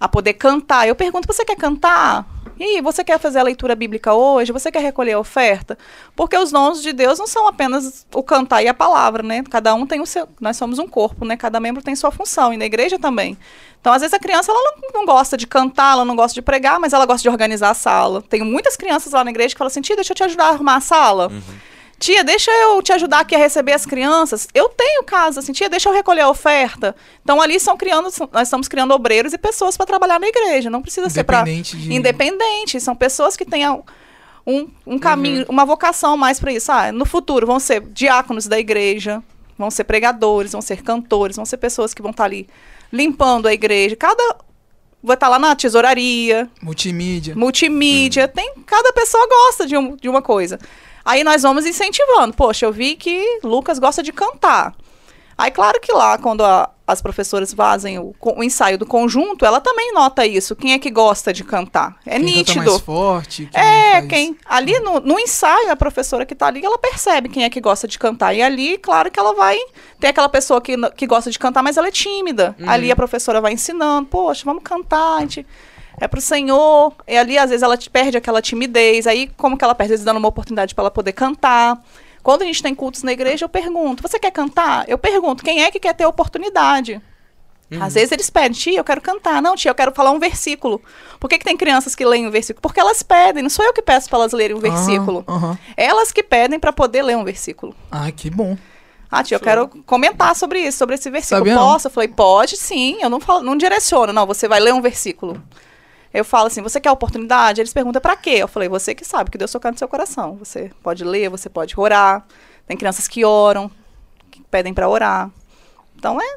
a poder cantar. Eu pergunto, você quer cantar? E você quer fazer a leitura bíblica hoje? Você quer recolher a oferta? Porque os dons de Deus não são apenas o cantar e a palavra, né? Cada um tem o seu. Nós somos um corpo, né? Cada membro tem sua função, e na igreja também. Então, às vezes, a criança ela não, não gosta de cantar, ela não gosta de pregar, mas ela gosta de organizar a sala. Tenho muitas crianças lá na igreja que falam assim: tia, deixa eu te ajudar a arrumar a sala. Tia, deixa eu te ajudar aqui a receber as crianças. Eu tenho casa, assim, tia, deixa eu recolher a oferta. Então ali são criando, nós estamos criando obreiros e pessoas para trabalhar na igreja. Não precisa ser para Independente de- independente. São pessoas que tenham um, um caminho, uma vocação mais para isso. Ah, no futuro vão ser diáconos da igreja, vão ser pregadores, vão ser cantores, vão ser pessoas que vão estar ali limpando a igreja. Cada vai estar lá na tesouraria, Multimídia. multimídia, tem cada pessoa gosta de, um- de uma coisa. Aí nós vamos incentivando. Poxa, eu vi que Lucas gosta de cantar. Aí, claro que lá, quando a- as professoras fazem o, o ensaio do conjunto, ela também nota isso. Quem é que gosta de cantar? É Quem nítido. mais forte. quem É, faz- quem. Ali no, no ensaio, a professora que tá ali, ela percebe quem é que gosta de cantar. E ali, claro que ela vai. Tem aquela pessoa que, que gosta de cantar, mas ela é tímida. Ali a professora vai ensinando, poxa, vamos cantar, a gente. É pro Senhor. E ali, às vezes, ela te- perde aquela timidez. Aí, como que ela perde? Às vezes, dando uma oportunidade para ela poder cantar. Quando a gente tem cultos na igreja, eu pergunto: você quer cantar? Eu pergunto: quem é que quer ter oportunidade? Às vezes eles pedem, tia, eu quero cantar. Não, tia, eu quero falar um versículo. Por que, que tem crianças que leem um versículo? Porque elas pedem, não sou eu que peço para elas lerem um versículo. Ah, aham. Elas que pedem para poder ler um versículo. Ah, que bom. Ah, tia, eu quero comentar sobre isso, sobre esse versículo. Sabia não. Posso? Eu falei, pode sim. Eu não, falo, não direciono, não, você vai ler um versículo. Eu falo assim, você quer oportunidade? Eles perguntam para quê? Eu falei, você que sabe, que Deus tocar no seu coração. Você pode ler, você pode orar. Tem crianças que oram, que pedem para orar. Então é.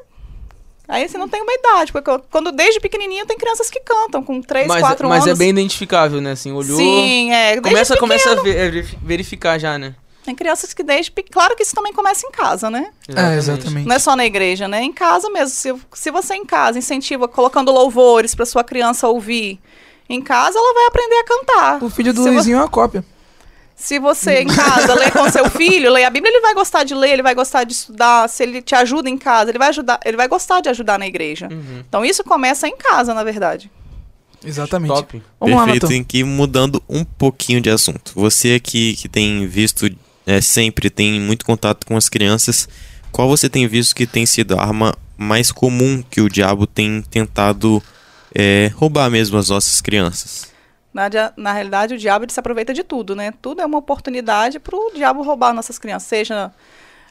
Aí você não tem uma idade, porque eu- quando desde pequenininho tem crianças que cantam com 3, mas 4 mas anos. é bem identificável, né? Assim, olhou. Sim, é. Começa, começa a ver- é, verif- verificar já, né? Tem crianças que desde. Claro que isso também começa em casa, né? É, exatamente. Não é só na igreja, né? Em casa mesmo. Se, se você em casa incentiva colocando louvores para sua criança ouvir, em casa ela vai aprender a cantar. O filho do se, vo- Luizinho é uma cópia. se você em casa lê com seu filho, lê a Bíblia, ele vai gostar de ler, ele vai gostar de estudar. Se ele te ajuda em casa, ele vai ajudar, ele vai gostar de ajudar na igreja. Uhum. Então isso começa em casa, na verdade. Exatamente. Top. Vamos lá, Perfeito, Nathan. em que mudando um pouquinho de assunto. Você aqui que tem visto é, sempre, tem muito contato com as crianças, qual você tem visto que tem sido a arma mais comum que o diabo tem tentado é, roubar mesmo as nossas crianças? Na, na realidade, o diabo se aproveita de tudo, né? Tudo é uma oportunidade para o diabo roubar nossas crianças, seja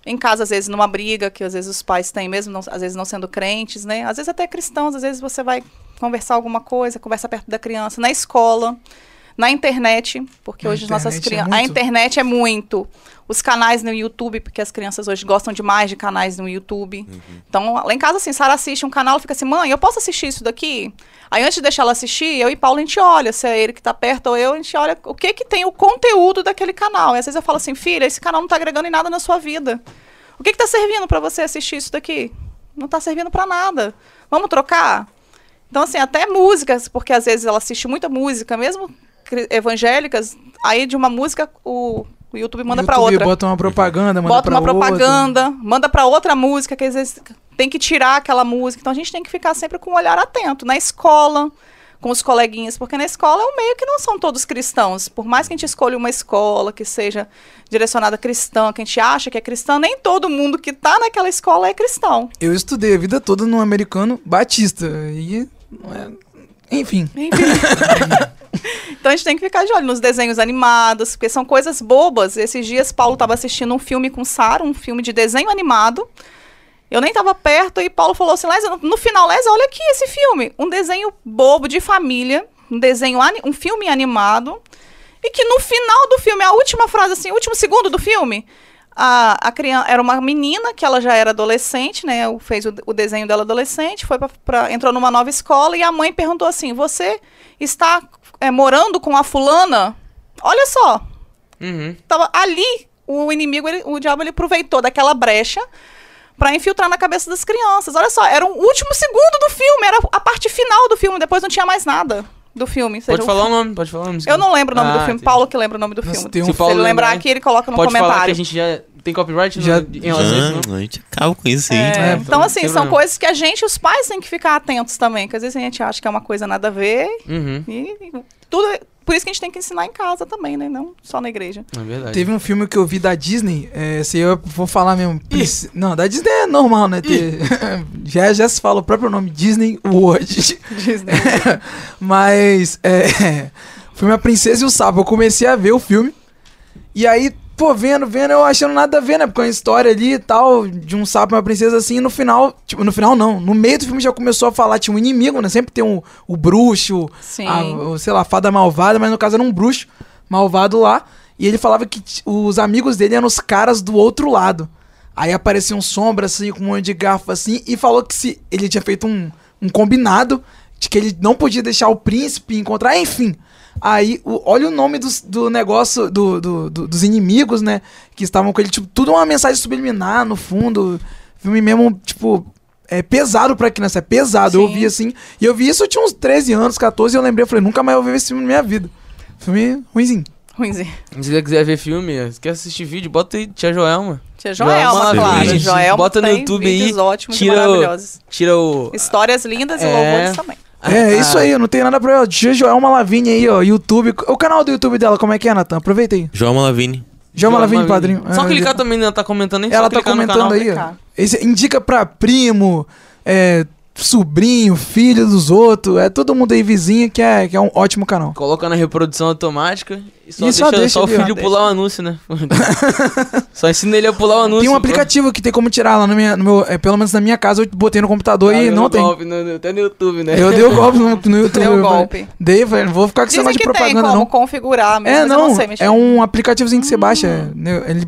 em casa, às vezes, numa briga que às vezes os pais têm, mesmo não- às vezes não sendo crentes, né? Às vezes até cristãos, às vezes você vai conversar alguma coisa, conversa perto da criança, na escola. Na internet, porque Na hoje as nossas internet é crianças. a internet é muito. Os canais no YouTube, porque as crianças hoje gostam demais de canais no YouTube. Então, lá em casa, assim, Sara assiste um canal e fica assim, mãe, eu posso assistir isso daqui? Aí, antes de deixar ela assistir, eu e Paulo, a gente olha, se é ele que tá perto ou eu, a gente olha o que que tem o conteúdo daquele canal. E às vezes eu falo assim, filha, esse canal não tá agregando em nada na sua vida. O que que tá servindo para você assistir isso daqui? Não tá servindo para nada. Vamos trocar? Então, assim, até músicas, porque às vezes ela assiste muita música, mesmo evangélicas, aí de uma música o, o YouTube manda para outra. Bota uma propaganda, manda Bota pra uma outra. propaganda, manda para outra música, que às vezes tem que tirar aquela música. Então a gente tem que ficar sempre com um olhar atento. Na escola, com os coleguinhas, porque na escola é um meio que não são todos cristãos. Por mais que a gente escolha uma escola que seja direcionada a cristã, que a gente acha que é cristã, nem todo mundo que tá naquela escola é cristão. Eu estudei a vida toda no americano batista. E. não é- Enfim. Enfim. então a gente tem que ficar de olho nos desenhos animados, porque são coisas bobas. Esses dias Paulo estava assistindo um filme com Sara, um filme de desenho animado. Eu nem estava perto e Paulo falou assim: Lésia, no, final, Lésia, olha aqui esse filme. Um desenho bobo de família, um desenho, um filme animado. E que no final do filme, a última frase, assim, o último segundo do filme, a, a criança era uma menina que ela já era adolescente, né? Fez o, o desenho dela adolescente, foi pra, pra- entrou numa nova escola e a mãe perguntou assim: Você está é, morando com a fulana? Olha só, Uhum. tava ali o inimigo, ele- o diabo ele aproveitou daquela brecha pra infiltrar na cabeça das crianças. Olha só, era o último segundo do filme, era a parte final do filme, depois não tinha mais nada do filme. Seja, Pode falar o nome, pode falar o nome. Eu não lembro o nome Ah, do filme, entendi. Paulo que lembra o nome do Nossa, filme. tem um Se Paulo ele lembrar aqui, ele coloca no Pode falar que comentário. a gente já tem copyright Já- no, em relação a gente acaba com isso aí. É, É, então, então, assim, são problema. coisas que a gente, os pais, têm que ficar atentos também. Que às vezes a gente acha que é uma coisa nada a ver. Uhum. E, e tudo. Por isso que a gente tem que ensinar em casa também, né? Não só na igreja. É verdade. Teve um filme que eu vi da Disney, é, se eu vou falar mesmo. Não, da Disney é normal, né? Ter, já, já se fala o próprio nome, Disney World. Disney. Mas, é. O filme A Princesa e o Sapo. Eu comecei a ver o filme. E aí, pô, vendo, vendo, eu achando nada a ver, né? Porque é uma história ali e tal, de um sapo e uma princesa assim. E no final, tipo, no final não. No meio do filme já começou a falar, tinha um inimigo, né? Sempre tem um, o bruxo, Sim. a, o, sei lá, a fada malvada, mas no caso era um bruxo malvado lá. E ele falava que os amigos dele eram os caras do outro lado. Aí apareciam sombras assim, com um monte de garfo assim, e falou que se ele tinha feito um, um combinado de que ele não podia deixar o príncipe encontrar, enfim. Aí, o- olha o nome dos- do, negócio, do, do- do- dos inimigos, né? Que estavam com ele, tipo, tudo uma mensagem subliminar no fundo. Filme mesmo, tipo, é pesado pra criança, é pesado. Eu Sim. vi assim, e eu vi isso, eu tinha uns 13 anos, 14, e eu lembrei, eu falei, nunca mais vou ver esse filme na minha vida. Filme ruimzinho. Ruimzinho. Se você quiser ver filme, se quer assistir vídeo, bota aí Tia Joelma. Tia Joelma Joelma, claro. Joelma bota no YouTube aí, vídeos ótimos tira e o- maravilhosos. Tira o. Histórias lindas e É. louvores também. É, Ah, isso aí, eu não tenho nada pra ela. Tia Joelma Lavigne aí, ó, YouTube. O canal do YouTube dela, como é que é, Natan? Aproveita aí. João Malavini. Joelma Lavigne, padrinho. Só clicar já- também, ela tá comentando aí. Ela tá comentando aí, ó. Esse indica pra primo, é, sobrinho, filho dos outros. É todo mundo aí vizinho que é, que é um ótimo canal. Coloca na reprodução automática e só E só deixa, deixa só o filho pular o anúncio, né? só ensina ele a pular o anúncio. Tem um aplicativo que tem como tirar lá no, minha, no meu. é, pelo menos na minha casa, eu botei no computador Ah, e não tem. golpe no- até no YouTube, né? Eu dei o golpe no, no YouTube. Deu falei, golpe. Dei, falei, não vou ficar com esse negócio que de tem propaganda, como não. configurar mesmo, É, mas eu não, não sei mexer. é um aplicativozinho que você baixa, é, né, ele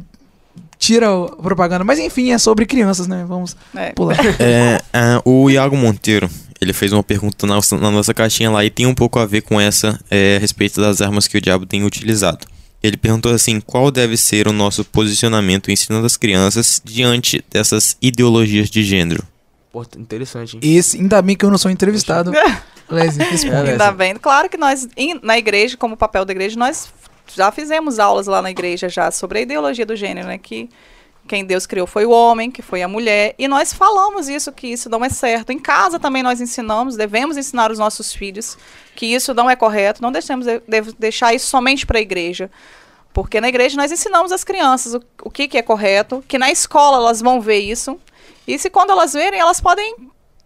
tira a propaganda. Mas enfim, é sobre crianças, né? Vamos É. pular. É, o Iago Monteiro, ele fez uma pergunta na nossa, na nossa caixinha lá e tem um pouco a ver com essa é, a respeito das armas que o diabo tem utilizado. Ele perguntou assim: qual deve ser o nosso posicionamento ensinando as crianças diante dessas ideologias de gênero? Pô, interessante, hein? Esse, ainda bem que eu não sou entrevistado. Leslie, responde. Ainda bem. Claro que nós, na igreja, como papel da igreja, nós já fizemos aulas lá na igreja já sobre a ideologia do gênero, né? Que quem Deus criou foi o homem, que foi a mulher. E nós falamos isso, que isso não é certo. Em casa também nós ensinamos, devemos ensinar os nossos filhos que isso não é correto. Não deixemos de, de- deixar isso somente para a igreja. Porque na igreja nós ensinamos as crianças o, o que, que é correto, que na escola elas vão ver isso. E se quando elas verem, elas podem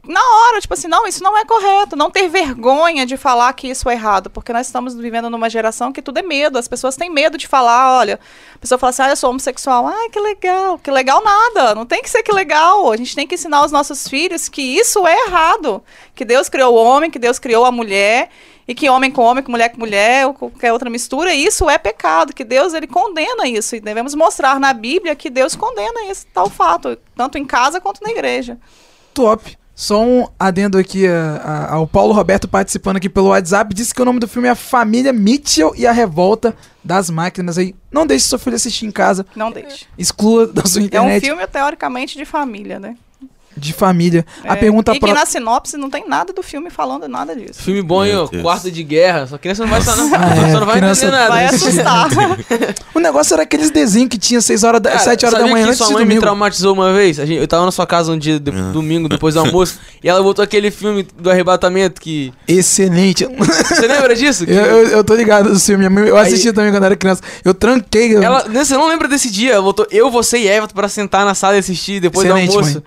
na hora, tipo assim, não, isso não é correto. Não ter vergonha de falar que isso é errado. Porque nós estamos vivendo numa geração que tudo é medo. As pessoas têm medo de falar, olha. A pessoa fala assim, ah, eu sou homossexual. Ah, que legal. Que legal nada. Não tem que ser que legal. A gente tem que ensinar aos nossos filhos que isso é errado. Que Deus criou o homem, que Deus criou a mulher. E que homem com homem, que mulher com mulher, ou qualquer outra mistura, isso é pecado. Que Deus, ele condena isso. E devemos mostrar na Bíblia que Deus condena esse tal fato. Tanto em casa quanto na igreja. Top. Só um adendo aqui a- ao Paulo Roberto participando aqui pelo WhatsApp. Disse que o nome do filme é Família Mitchell e a Revolta das Máquinas. Aí, não deixe seu filho assistir em casa. Não deixe. Exclua da sua É um internet filme, teoricamente, de família, né? De família. A É, pergunta e pro- que na sinopse não tem nada do filme falando nada disso. Filme bom, hein, Meu. Quarto de guerra. Só criança não vai, só não, É, só não vai criança entender nada. Vai assustar. O negócio era aqueles desenhos que tinha 6 horas da, Cara, 7 horas da manhã que antes sua de mãe me domingo. traumatizou uma vez? A gente, eu tava na sua casa um dia, de- Ah. domingo, depois do almoço, e ela botou aquele filme do arrebatamento que... Excelente. Você lembra disso? Que Eu, eu, eu tô ligado do filme. Eu assisti também quando era criança. Eu tranquei. eu- Ela, você não lembra desse dia? Ela botou eu, você e Everton pra sentar na sala e assistir depois Excelente, do almoço. mãe.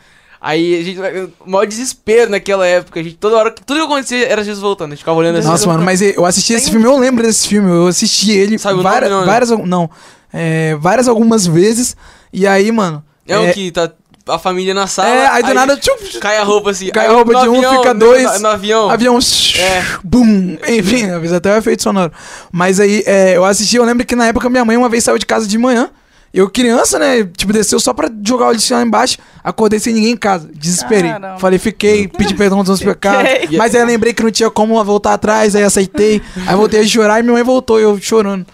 Aí a gente. O maior desespero naquela época. A gente, toda hora. Tudo que acontecia era Jesus voltando. A gente ficava olhando assim. Nossa, mano, mas eu assisti esse filme, eu lembro desse filme. Eu assisti ele Sabe várias, nome, não, né? várias, não, é, várias algumas vezes. E aí, mano. É o que tá a família na sala. É, aí do nada, tchum, Cai a roupa assim. Cai a aí roupa no de um, avião, fica no- dois. No, avião. avião, É. bum, enfim, fiz até o efeito sonoro. Mas aí, é, eu assisti, eu lembro que na época minha mãe uma vez saiu de casa de manhã. Eu, criança, né? Tipo, desceu só pra jogar o lixo lá embaixo. Acordei sem ninguém em casa. Desesperei. Caramba. Falei, fiquei, pedi perdão dos meus pecados. Mas aí lembrei que não tinha como voltar atrás, aí aceitei. Aí voltei a chorar e minha mãe voltou, eu chorando.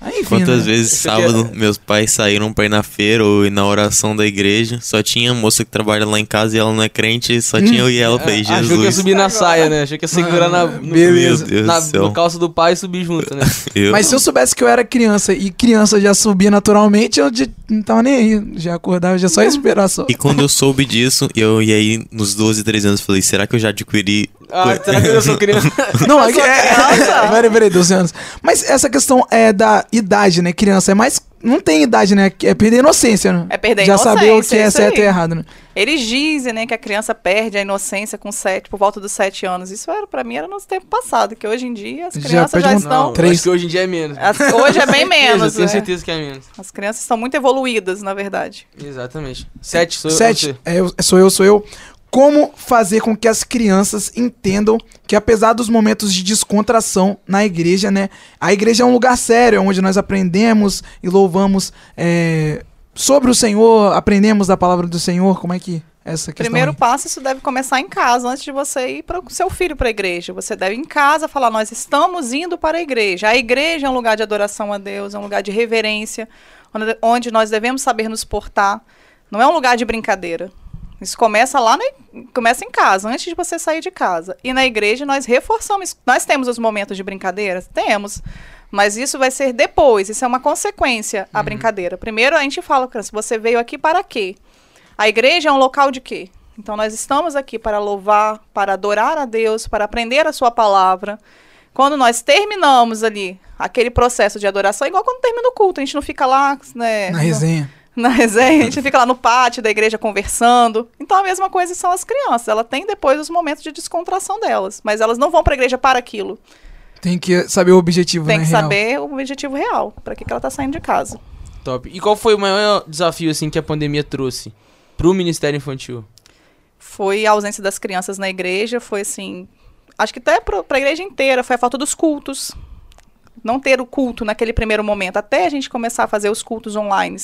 Aí, enfim. Quantas né? vezes Isso sábado meus pais saíram pra ir na feira ou ir na oração da igreja, só tinha moça que trabalha lá em casa e ela não é crente, só tinha eu e ela. Eu Falei, É, Achou que ia Jesus, subir na saia, né? Achou que ia segurar na, no, beleza. meu Deus na no calço do pai e subir junto, né? Eu, Mas se eu soubesse que eu era criança e criança já subia naturalmente, eu já não tava nem aí. Já acordava, já só esperar só. E quando eu soube disso, eu e aí nos 12, 13 anos falei, será que eu já adquiri Ah, será que eu sou criança? Não, é, é, peraí, peraí, 12 anos. Mas essa questão é da idade, né? Criança é mais. Não tem idade, né? É perder a inocência, né? É perder a Já saber o inocência, que é certo e aí. errado, né? Eles dizem, né, que a criança perde a inocência com sete, por volta dos sete anos. Isso era, pra mim, era no tempo passado, que hoje em dia as Já crianças já, um- estão... Não, Três. acho que hoje em dia é menos. As- hoje é bem menos, Tenho né? certeza que é menos. As crianças estão muito evoluídas, na verdade. Exatamente. Sete, sou Sete. eu. você. É, sou eu, sou eu. Como fazer com que as crianças entendam que apesar dos momentos de descontração na igreja, né? A igreja é um lugar sério, onde nós aprendemos e louvamos é, sobre o Senhor, aprendemos da palavra do Senhor. Como é que é essa questão? Primeiro aí? passo, isso deve começar em casa, antes de você ir para o seu filho para a igreja. Você deve em casa falar: nós estamos indo para a igreja. A igreja é um lugar de adoração a Deus, é um lugar de reverência, onde nós devemos saber nos portar. Não é um lugar de brincadeira. Isso começa lá, na- começa em casa, antes de você sair de casa. E na igreja nós reforçamos. Nós temos os momentos de brincadeira? Temos. Mas isso vai ser depois, isso é uma consequência, a brincadeira. Primeiro a gente fala, criança, você veio aqui para quê? A igreja é um local de quê? Então nós estamos aqui para louvar, para adorar a Deus, para aprender a sua palavra. Quando nós terminamos ali aquele processo de adoração, igual quando termina o culto, a gente não fica lá, né, Na resenha. Na resenha, a gente fica lá no pátio da igreja conversando. Então a mesma coisa são as crianças. Ela tem depois os momentos de descontração delas, mas elas não vão para a igreja para aquilo. Tem que saber o objetivo, Tem né? que real. saber o objetivo real, para que, que ela está saindo de casa. Top. E qual foi o maior desafio, assim, que a pandemia trouxe pro Ministério Infantil? Foi a ausência das crianças na igreja, foi assim, acho que até para a igreja inteira, foi a falta dos cultos. Não ter o culto naquele primeiro momento, até a gente começar a fazer os cultos online.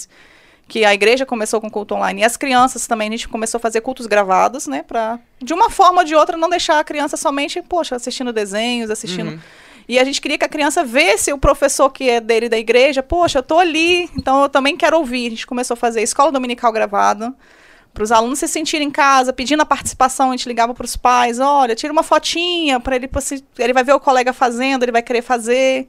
Que a igreja começou com culto online. E as crianças também, a gente começou a fazer cultos gravados, né? Pra, de uma forma ou de outra, não deixar a criança somente, poxa, assistindo desenhos, assistindo. Uhum. E a gente queria que a criança vesse o professor que é dele da igreja, poxa, eu tô ali, então eu também quero ouvir. A gente começou a fazer escola dominical gravada para os alunos se sentirem em casa, pedindo a participação, a gente ligava para os pais, olha, tira uma fotinha para ele, ele vai ver o colega fazendo, ele vai querer fazer.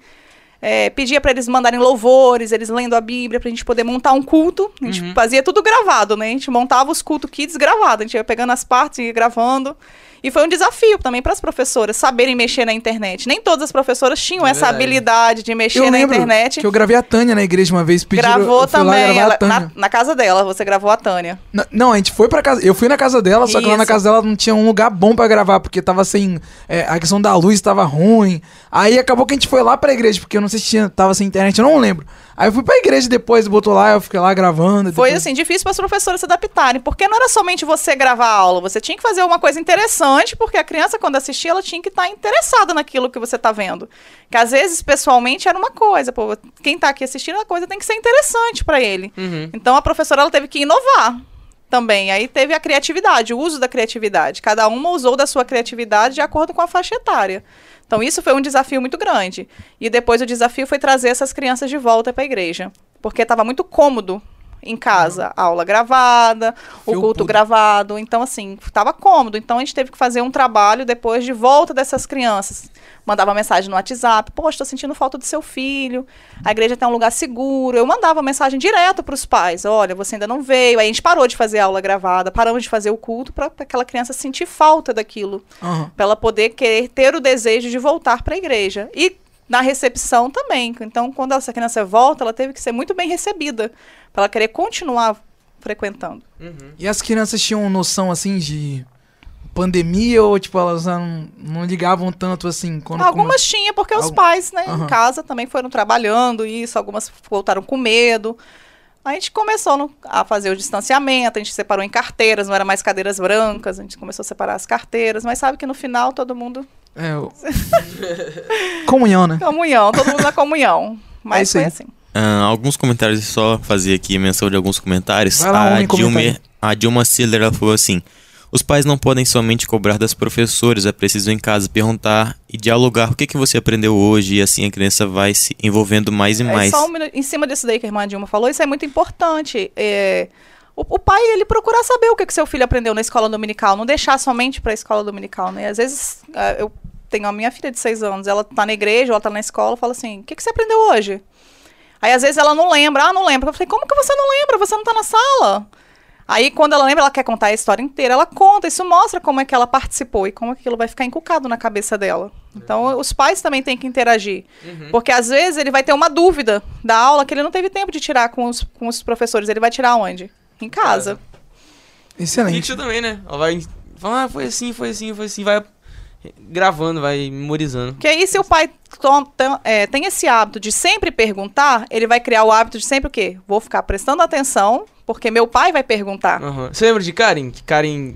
É, pedia para eles mandarem louvores, eles lendo a Bíblia, para a gente poder montar um culto. A gente fazia tudo gravado, né? A gente montava os cultos kids gravados, a gente ia pegando as partes e ia gravando. E foi um desafio também para as professoras saberem mexer na internet. Nem todas as professoras tinham É essa habilidade de mexer Eu na internet. que eu gravei a Tânia na igreja uma vez. Pediram, Gravou também, a ela- na, na casa dela, você gravou a Tânia. N- Não, a gente foi pra casa. Eu fui na casa dela, só que lá na Isso. casa dela não tinha um lugar bom pra gravar, porque tava sem. é, a questão da luz tava ruim. Aí acabou que a gente foi lá pra igreja, porque eu não sei se tinha, tava sem internet, eu não lembro. Aí eu fui pra igreja depois, botou lá, eu fiquei lá gravando. Foi depois- assim, difícil para as professoras se adaptarem, porque não era somente você gravar a aula, você tinha que fazer uma coisa interessante, porque a criança, quando assistia, ela tinha que estar interessada naquilo que você está vendo. Que às vezes, pessoalmente, era uma coisa, pô, quem está aqui assistindo a coisa tem que ser interessante para ele. Uhum. Então a professora ela teve que inovar também. Aí teve a criatividade, o uso da criatividade. Cada uma usou da sua criatividade de acordo com a faixa etária. Então isso foi um desafio muito grande. E depois o desafio foi trazer essas crianças de volta para a igreja, porque estava muito cômodo em casa, aula gravada, o Fio culto pudo. gravado. Então assim, estava cômodo. Então a gente teve que fazer um trabalho depois de volta dessas crianças. Mandava mensagem no WhatsApp, poxa, estou sentindo falta do seu filho. A igreja tem um lugar seguro. Eu mandava mensagem direto para os pais: olha, você ainda não veio. Aí a gente parou de fazer aula gravada, paramos de fazer o culto para aquela criança sentir falta daquilo, Aham. para ela poder querer ter o desejo de voltar para a igreja. E na recepção também. Então, quando essa criança volta, ela teve que ser muito bem recebida, para ela querer continuar frequentando. Uhum. E as crianças tinham noção, assim, de pandemia ou, tipo, elas não, não ligavam tanto, assim, quando... Algumas tinha, porque os Algum- pais, né, Aham. em casa também foram trabalhando isso, algumas voltaram com medo. A gente começou no- a fazer o distanciamento, a gente separou em carteiras, não era mais cadeiras brancas, a gente começou a separar as carteiras, mas sabe que no final todo mundo. É, o- Comunhão, né? Comunhão, todo mundo na comunhão. É Mas isso foi assim. Ah, alguns comentários, só fazer aqui menção de alguns comentários. Lá, a, Dilma, comentário. a Dilma Siller ela falou assim: os pais não podem somente cobrar das professoras, é preciso em casa perguntar e dialogar o que, que você aprendeu hoje, e assim a criança vai se envolvendo mais e É mais. só um minuto, em cima disso daí que a irmã Dilma falou, isso é muito importante. É, o, o pai, ele procurar saber o que, que seu filho aprendeu na escola dominical, não deixar somente para a escola dominical, né? Às vezes, ah, eu tenho a minha filha de seis anos, ela tá na igreja, ela tá na escola, fala assim, o que, que você aprendeu hoje? Aí, às vezes, ela não lembra. Ah, não lembra. Eu falei, como que você não lembra? Você não tá na sala. Aí, quando ela lembra, ela quer contar a história inteira. Ela conta, isso mostra como é que ela participou e como aquilo vai ficar encucado na cabeça dela. Então, os pais também têm que interagir. Porque, às vezes, ele vai ter uma dúvida da aula que ele não teve tempo de tirar com os, com os professores. Ele vai tirar onde? Em casa. Excelente. Fixa também, né? Ela vai falar, ah, foi assim, foi assim, foi assim, vai gravando, vai memorizando. Porque aí, se o pai é, tem esse hábito de sempre perguntar, ele vai criar o hábito de sempre o quê? Vou ficar prestando atenção, porque meu pai vai perguntar. Aham. Você lembra de Karen? Que Karen.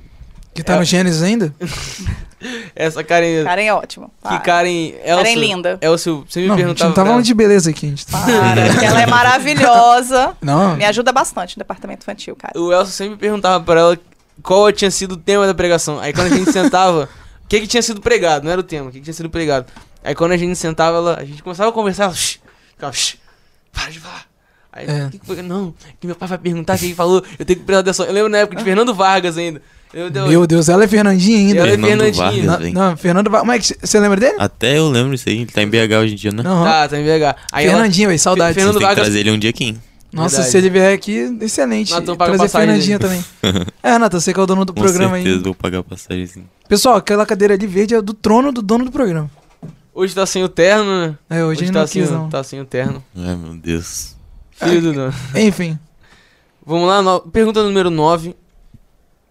Que tá no Gênesis ainda? Essa Karen. Karen é ótimo. Que. Karen. Elcio, linda. Elcio, você me Não, a gente perguntava. não tá falando de beleza aqui, a gente tá... Para, que ela é maravilhosa. Não, Me ajuda bastante no departamento infantil, cara. O Elcio sempre perguntava pra ela qual tinha sido o tema da pregação. Aí quando a gente sentava, que, que tinha sido pregado? Não era o tema, o que, que tinha sido pregado. Aí quando a gente sentava, ela, a gente começava a conversar, ela, "Shh", ficava, "Shh, para de falar. Aí, É. o que, que foi? Não, que meu pai vai perguntar o que ele falou, eu tenho que prestar atenção. Eu lembro na época de Fernando Vargas ainda. Eu, eu, meu Deus, ela é Fernandinha ainda. Ela é Fernando Fernandinho. Vargas, Na- velho. não, Fernando Va- Como é que você lembra dele? Até eu lembro isso aí, ele tá em BH hoje em dia, né? Não, Tá, tá em BH. Aí ela, Fernandinha, velho, saudade. Fernando que Vargas- trazer ele um dia aqui. Nossa, Verdade. se ele vier aqui, excelente. Natan, paga Trazer passagem Fernandinha também. é, Natan, você que é o dono do Com programa certeza aí. vou pagar a passagem sim. Pessoal, aquela cadeira ali verde é do trono do dono do programa. hoje tá sem o terno, né? É, hoje, ele tá, não sem, quis, o- não. tá sem o terno. Ai, meu Deus. Filho do dono. Enfim. Vamos lá, no- pergunta número 9.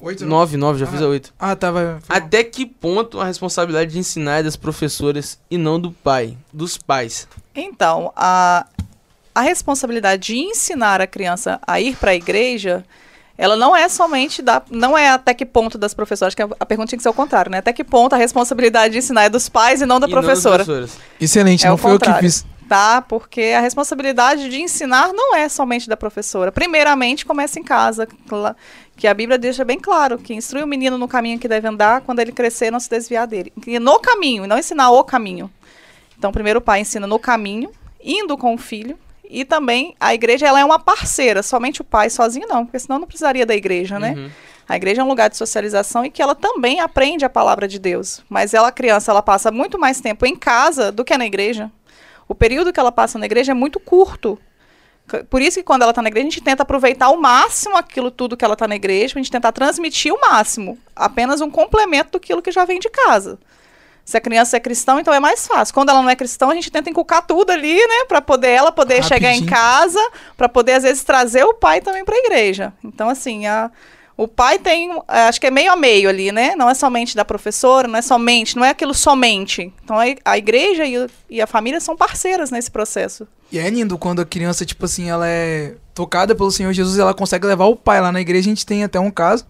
Oito, 9, 9, já fiz a 8. Ah, tá, vai. Até que ponto a responsabilidade de ensinar é das professoras e não do pai, dos pais? Então, a, a responsabilidade de ensinar a criança a ir para a igreja, ela não é somente da. Não é até que ponto das professoras, que a, a pergunta tinha que ser o contrário, né? Até que ponto a responsabilidade de ensinar é dos pais e não da E não professora. professoras. Excelente, É não o foi eu que contrário. fiz. Tá? Porque a responsabilidade de ensinar não é somente da professora. Primeiramente, começa em casa, que a Bíblia deixa bem claro que instrui o menino no caminho que deve andar, quando ele crescer, não se desviar dele. E no caminho, e não ensinar o caminho. Então, primeiro o pai ensina no caminho, indo com o filho, e também a igreja ela é uma parceira, somente o pai sozinho não, porque senão não precisaria da igreja, né? Uhum. A igreja é um lugar de socialização e que ela também aprende a palavra de Deus. Mas ela, a criança, ela passa muito mais tempo em casa do que na igreja. O período que ela passa na igreja é muito curto. Por isso que quando ela tá na igreja, a gente tenta aproveitar ao máximo aquilo tudo que ela tá na igreja, pra gente tentar transmitir o máximo. Apenas um complemento do que já vem de casa. Se a criança é cristã, então é mais fácil. Quando ela não é cristã, a gente tenta inculcar tudo ali, né, Pra poder ela poder chegar em Rapidinho. casa, pra poder às vezes trazer o pai também pra igreja. Então assim, a o pai tem, eh, acho que é meio a meio ali, né? Não é somente da professora, não é somente, não é aquilo somente. Então a, a igreja e, e a família são parceiras nesse processo. E é lindo quando a criança, tipo assim, ela é tocada pelo Senhor Jesus e ela consegue levar o pai lá na igreja. A gente tem até um caso,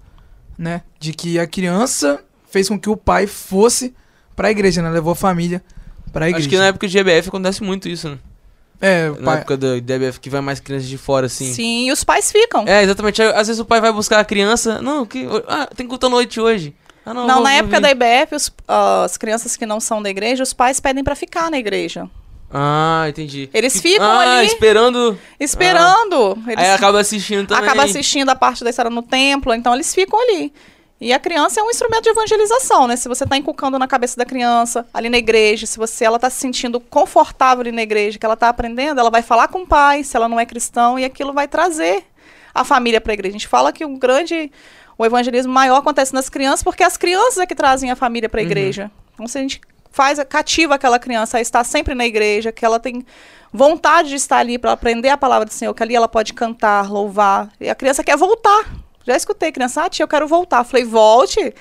né? De que a criança fez com que o pai fosse pra igreja, né? Levou a família pra igreja. Acho que na época de GBF acontece muito isso, né? É, o Na pai. época da DBF que vai mais crianças de fora, assim. Sim, e os pais ficam. É, exatamente. Às vezes o pai vai buscar a criança. Não, que, ah, tem culto à noite hoje. Ah, não, Não, vou- na vou época vir. da IBF, os- ah, as crianças que não são da igreja, os pais pedem pra ficar na igreja. Ah, entendi. Eles ficam ah, ali- esperando. Esperando. Eles Aí acaba assistindo também. acaba assistindo a parte da história no templo, então eles ficam ali. E a criança é um instrumento de evangelização, né? Se você está inculcando na cabeça da criança, ali na igreja, se você ela está se sentindo confortável ali na igreja, que ela está aprendendo, ela vai falar com o pai, se ela não é cristão, e aquilo vai trazer a família para a igreja. A gente fala que o grande, o evangelismo maior acontece nas crianças, porque as crianças é que trazem a família para a igreja. Então, se a gente faz, cativa aquela criança a estar sempre na igreja, que ela tem vontade de estar ali para aprender a palavra do Senhor, que ali ela pode cantar, louvar, e a criança quer voltar. Já escutei criança, ah, tia, eu quero voltar. Falei, volte.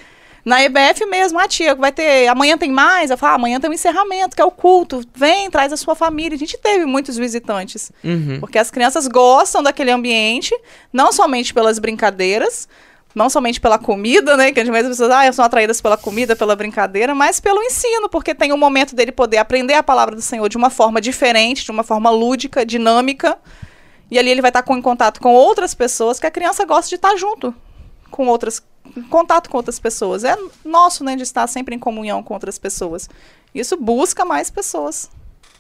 Na EBF mesmo, ah, tia, vai ter. Amanhã tem mais? Eu falo, ah, amanhã tem um encerramento, que é o culto. Vem, traz a sua família. A gente teve muitos visitantes. Uhum. Porque as crianças gostam daquele ambiente, não somente pelas brincadeiras, não somente pela comida, né? Que às vezes as pessoas ah, são atraídas pela comida, pela brincadeira, mas pelo ensino, porque tem um momento dele poder aprender a palavra do Senhor de uma forma diferente, de uma forma lúdica, dinâmica. E ali ele vai estar com, em contato com outras pessoas que a criança gosta de estar junto com outras, em contato com outras pessoas. É nosso, né, de estar sempre em comunhão com outras pessoas. Isso busca mais pessoas.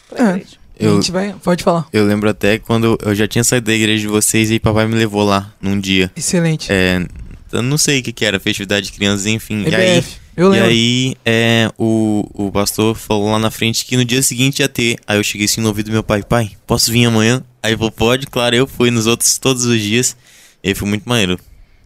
pra É. igreja. A Eu, gente vai. Pode falar. eu lembro até quando eu já tinha saído da igreja de vocês e papai me levou lá num dia. Excelente. É, eu não sei o que, que era, festividade de crianças, enfim. E aí, EBF. Eu e lembro. aí é, o, o pastor falou lá na frente que no dia seguinte ia ter. Aí eu cheguei assim no ouvido do meu pai, pai, posso vir amanhã? Aí falou, pode, claro, eu fui nos outros todos os dias. E foi muito maneiro.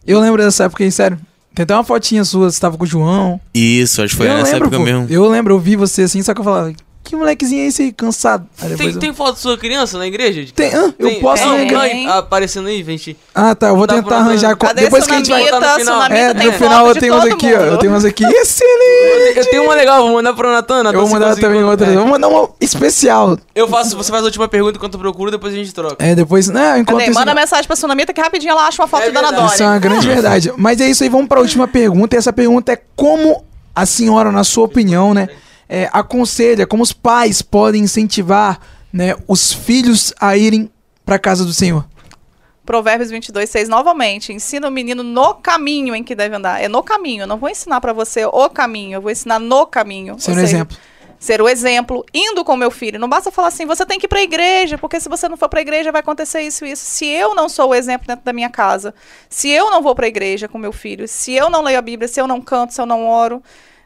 Eu lembro dessa época aí, sério. Tem até uma fotinha sua, você tava com o João. Isso, acho que foi eu nessa lembro, época pô. mesmo. Eu lembro, eu vi você assim, só que eu falava, que molequezinho é esse aí, cansado? Aí Tem, eu- tem foto sua criança na igreja? Tem- hã? Eu Tem- posso tem arranjar. alguém aparecendo aí, gente? Ah, tá, eu vou tentar pra- arranjar. Cadê Depois que a gente vai. botar no final. É, tem no final eu tenho umas aqui, ó. Eu tenho umas aqui. Excelente! Eu tenho uma legal, vou mandar pra Natan. Natan, Eu vou mandar também outra. É. Vou mandar uma especial. Eu faço, você faz a última pergunta enquanto eu procuro, depois a gente troca. É, depois. Né, enquanto Cadê? isso. Manda mensagem pra Sunamita que rapidinho ela acha uma foto É da Ana verdade. Isso é uma grande verdade. Mas é isso aí, vamos para a última pergunta. E essa pergunta é como a senhora, na sua opinião, né, é, aconselha, como os pais podem incentivar né, os filhos a irem para casa do Senhor? Provérbios 22, 6, novamente. Ensina o menino no caminho em que deve andar. É no caminho. Eu não vou ensinar pra você o caminho. Eu vou ensinar no caminho. Ser um exemplo. Ser o exemplo. Indo com meu filho. Não basta falar assim, você tem que ir pra igreja, porque se você não for pra igreja vai acontecer isso e isso. Se eu não sou o exemplo dentro da minha casa, se eu não vou pra igreja com meu filho, se eu não leio a Bíblia, se eu não canto, se eu não oro,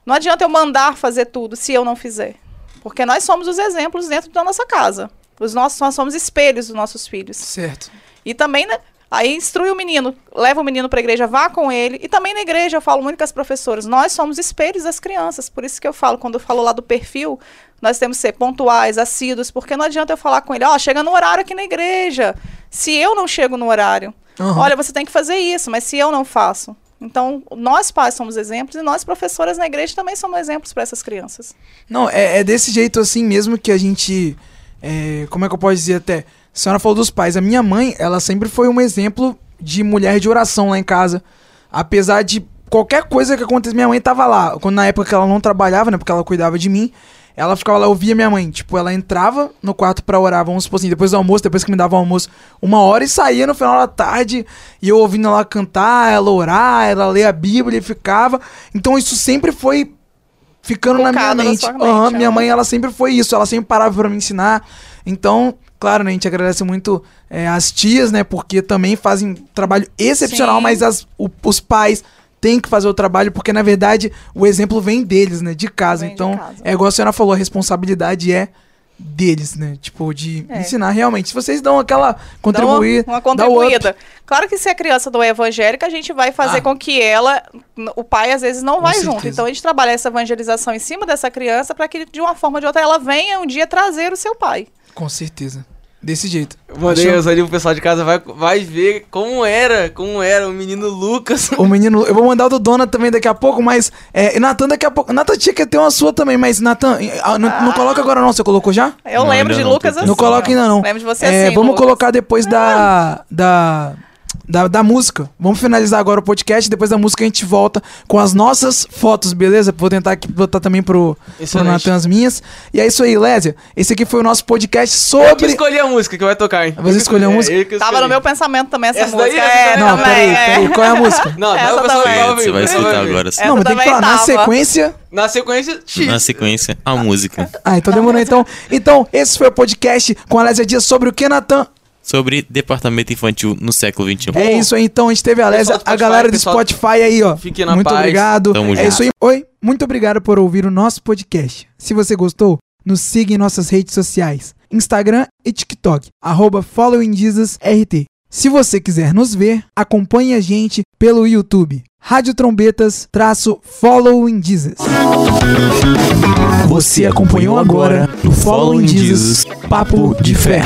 não adianta eu mandar fazer tudo se eu não fizer. Porque nós somos os exemplos dentro da nossa casa. Os nossos, nós somos espelhos dos nossos filhos. Certo. E também, né? Aí instrui o menino, leva o menino para a igreja, vá com ele. E também na igreja eu falo muito com as professoras, nós somos espelhos das crianças. Por isso que eu falo, quando eu falo lá do perfil, nós temos que ser pontuais, assíduos, porque não adianta eu falar com ele, ó, chega no horário aqui na igreja. Se eu não chego no horário, Aham. olha, você tem que fazer isso, mas se eu não faço. Então, nós pais somos exemplos e nós professoras na igreja também somos exemplos para essas crianças. Não, é, é desse jeito assim mesmo que a gente. é, como é que eu posso dizer até? A senhora falou dos pais. A minha mãe, ela sempre foi um exemplo de mulher de oração lá em casa. Apesar de qualquer coisa que acontecesse, minha mãe tava lá. Quando, na época que ela não trabalhava, né? Porque ela cuidava de mim. Ela ficava lá, eu via minha mãe. Tipo, ela entrava no quarto pra orar, vamos supor assim, depois do almoço, depois que me dava o almoço, uma hora e saía no final da tarde. E eu ouvindo ela cantar, ela orar, ela ler a Bíblia e ficava. Então isso sempre foi ficando na minha Focado na mente. mente, minha mãe, ela sempre foi isso, ela sempre parava pra me ensinar. Então, claro, né, a gente agradece muito é, as tias, né, porque também fazem trabalho excepcional, Sim. mas as, o- os pais têm que fazer o trabalho, porque na verdade o exemplo vem deles, né, de casa. Vem de então, casa. é igual a senhora falou, a responsabilidade é deles, né? Tipo, de É. ensinar realmente. Se vocês dão aquela uma, contribuir, uma dá o up. contribuída. Claro que se a criança não é evangélica, a gente vai fazer Ah. com que ela, o pai às vezes não Com vai certeza. junto. Então a gente trabalha essa evangelização em cima dessa criança para que de uma forma ou de outra ela venha um dia trazer o seu pai. Com certeza. Desse jeito. Mandei Achou? ali pro pessoal de casa, vai, vai ver como era, como era o menino Lucas. O menino, eu vou mandar o do Dona também daqui a pouco, mas. É, e Natan daqui a pouco. Natan tinha que ter uma sua também, mas Natan, ah, não, não coloca agora não, você colocou já? Eu Não, lembro de não, Lucas assim. Não coloca ainda não. Lembro de você É, assim. vamos Lucas. colocar depois da, da, da. Da música. Vamos finalizar agora o podcast. Depois da música a gente volta com as nossas fotos, beleza? Vou tentar aqui botar também pro, pro. Natan as minhas. E é isso aí, Lésia. Esse aqui foi o nosso podcast Eu que sobre. escolhi a música que vai tocar, hein? Você escolheu a música? É, eu Tava no meu pensamento também essa, Essa daí, música. essa é. Não, também, peraí, é. peraí. Qual é a música? Não, Essa dá o pessoal também. vai ouvir, Você vai escutar agora. Essa não, mas tem que falar. Na tava. sequência. Na sequência, X. Na sequência, a música. Ah, então demorou então. Então, esse foi o podcast com a Lésia Dias sobre o que, Natan? Sobre departamento infantil no século XXI. É isso aí, então. A gente teve a Lésia, a Spotify, galera do Spotify aí, ó. Fiquem na Muito paz. obrigado. Tamo é junto. isso aí. Oi, muito obrigado por ouvir o nosso podcast. Se você gostou, nos siga em nossas redes sociais: Instagram e TikTok, arroba followingjesusrt. Se você quiser nos ver, acompanhe a gente pelo YouTube. Rádio Trombetas - Following Jesus. Você acompanhou agora no Following Jesus Papo de Fé.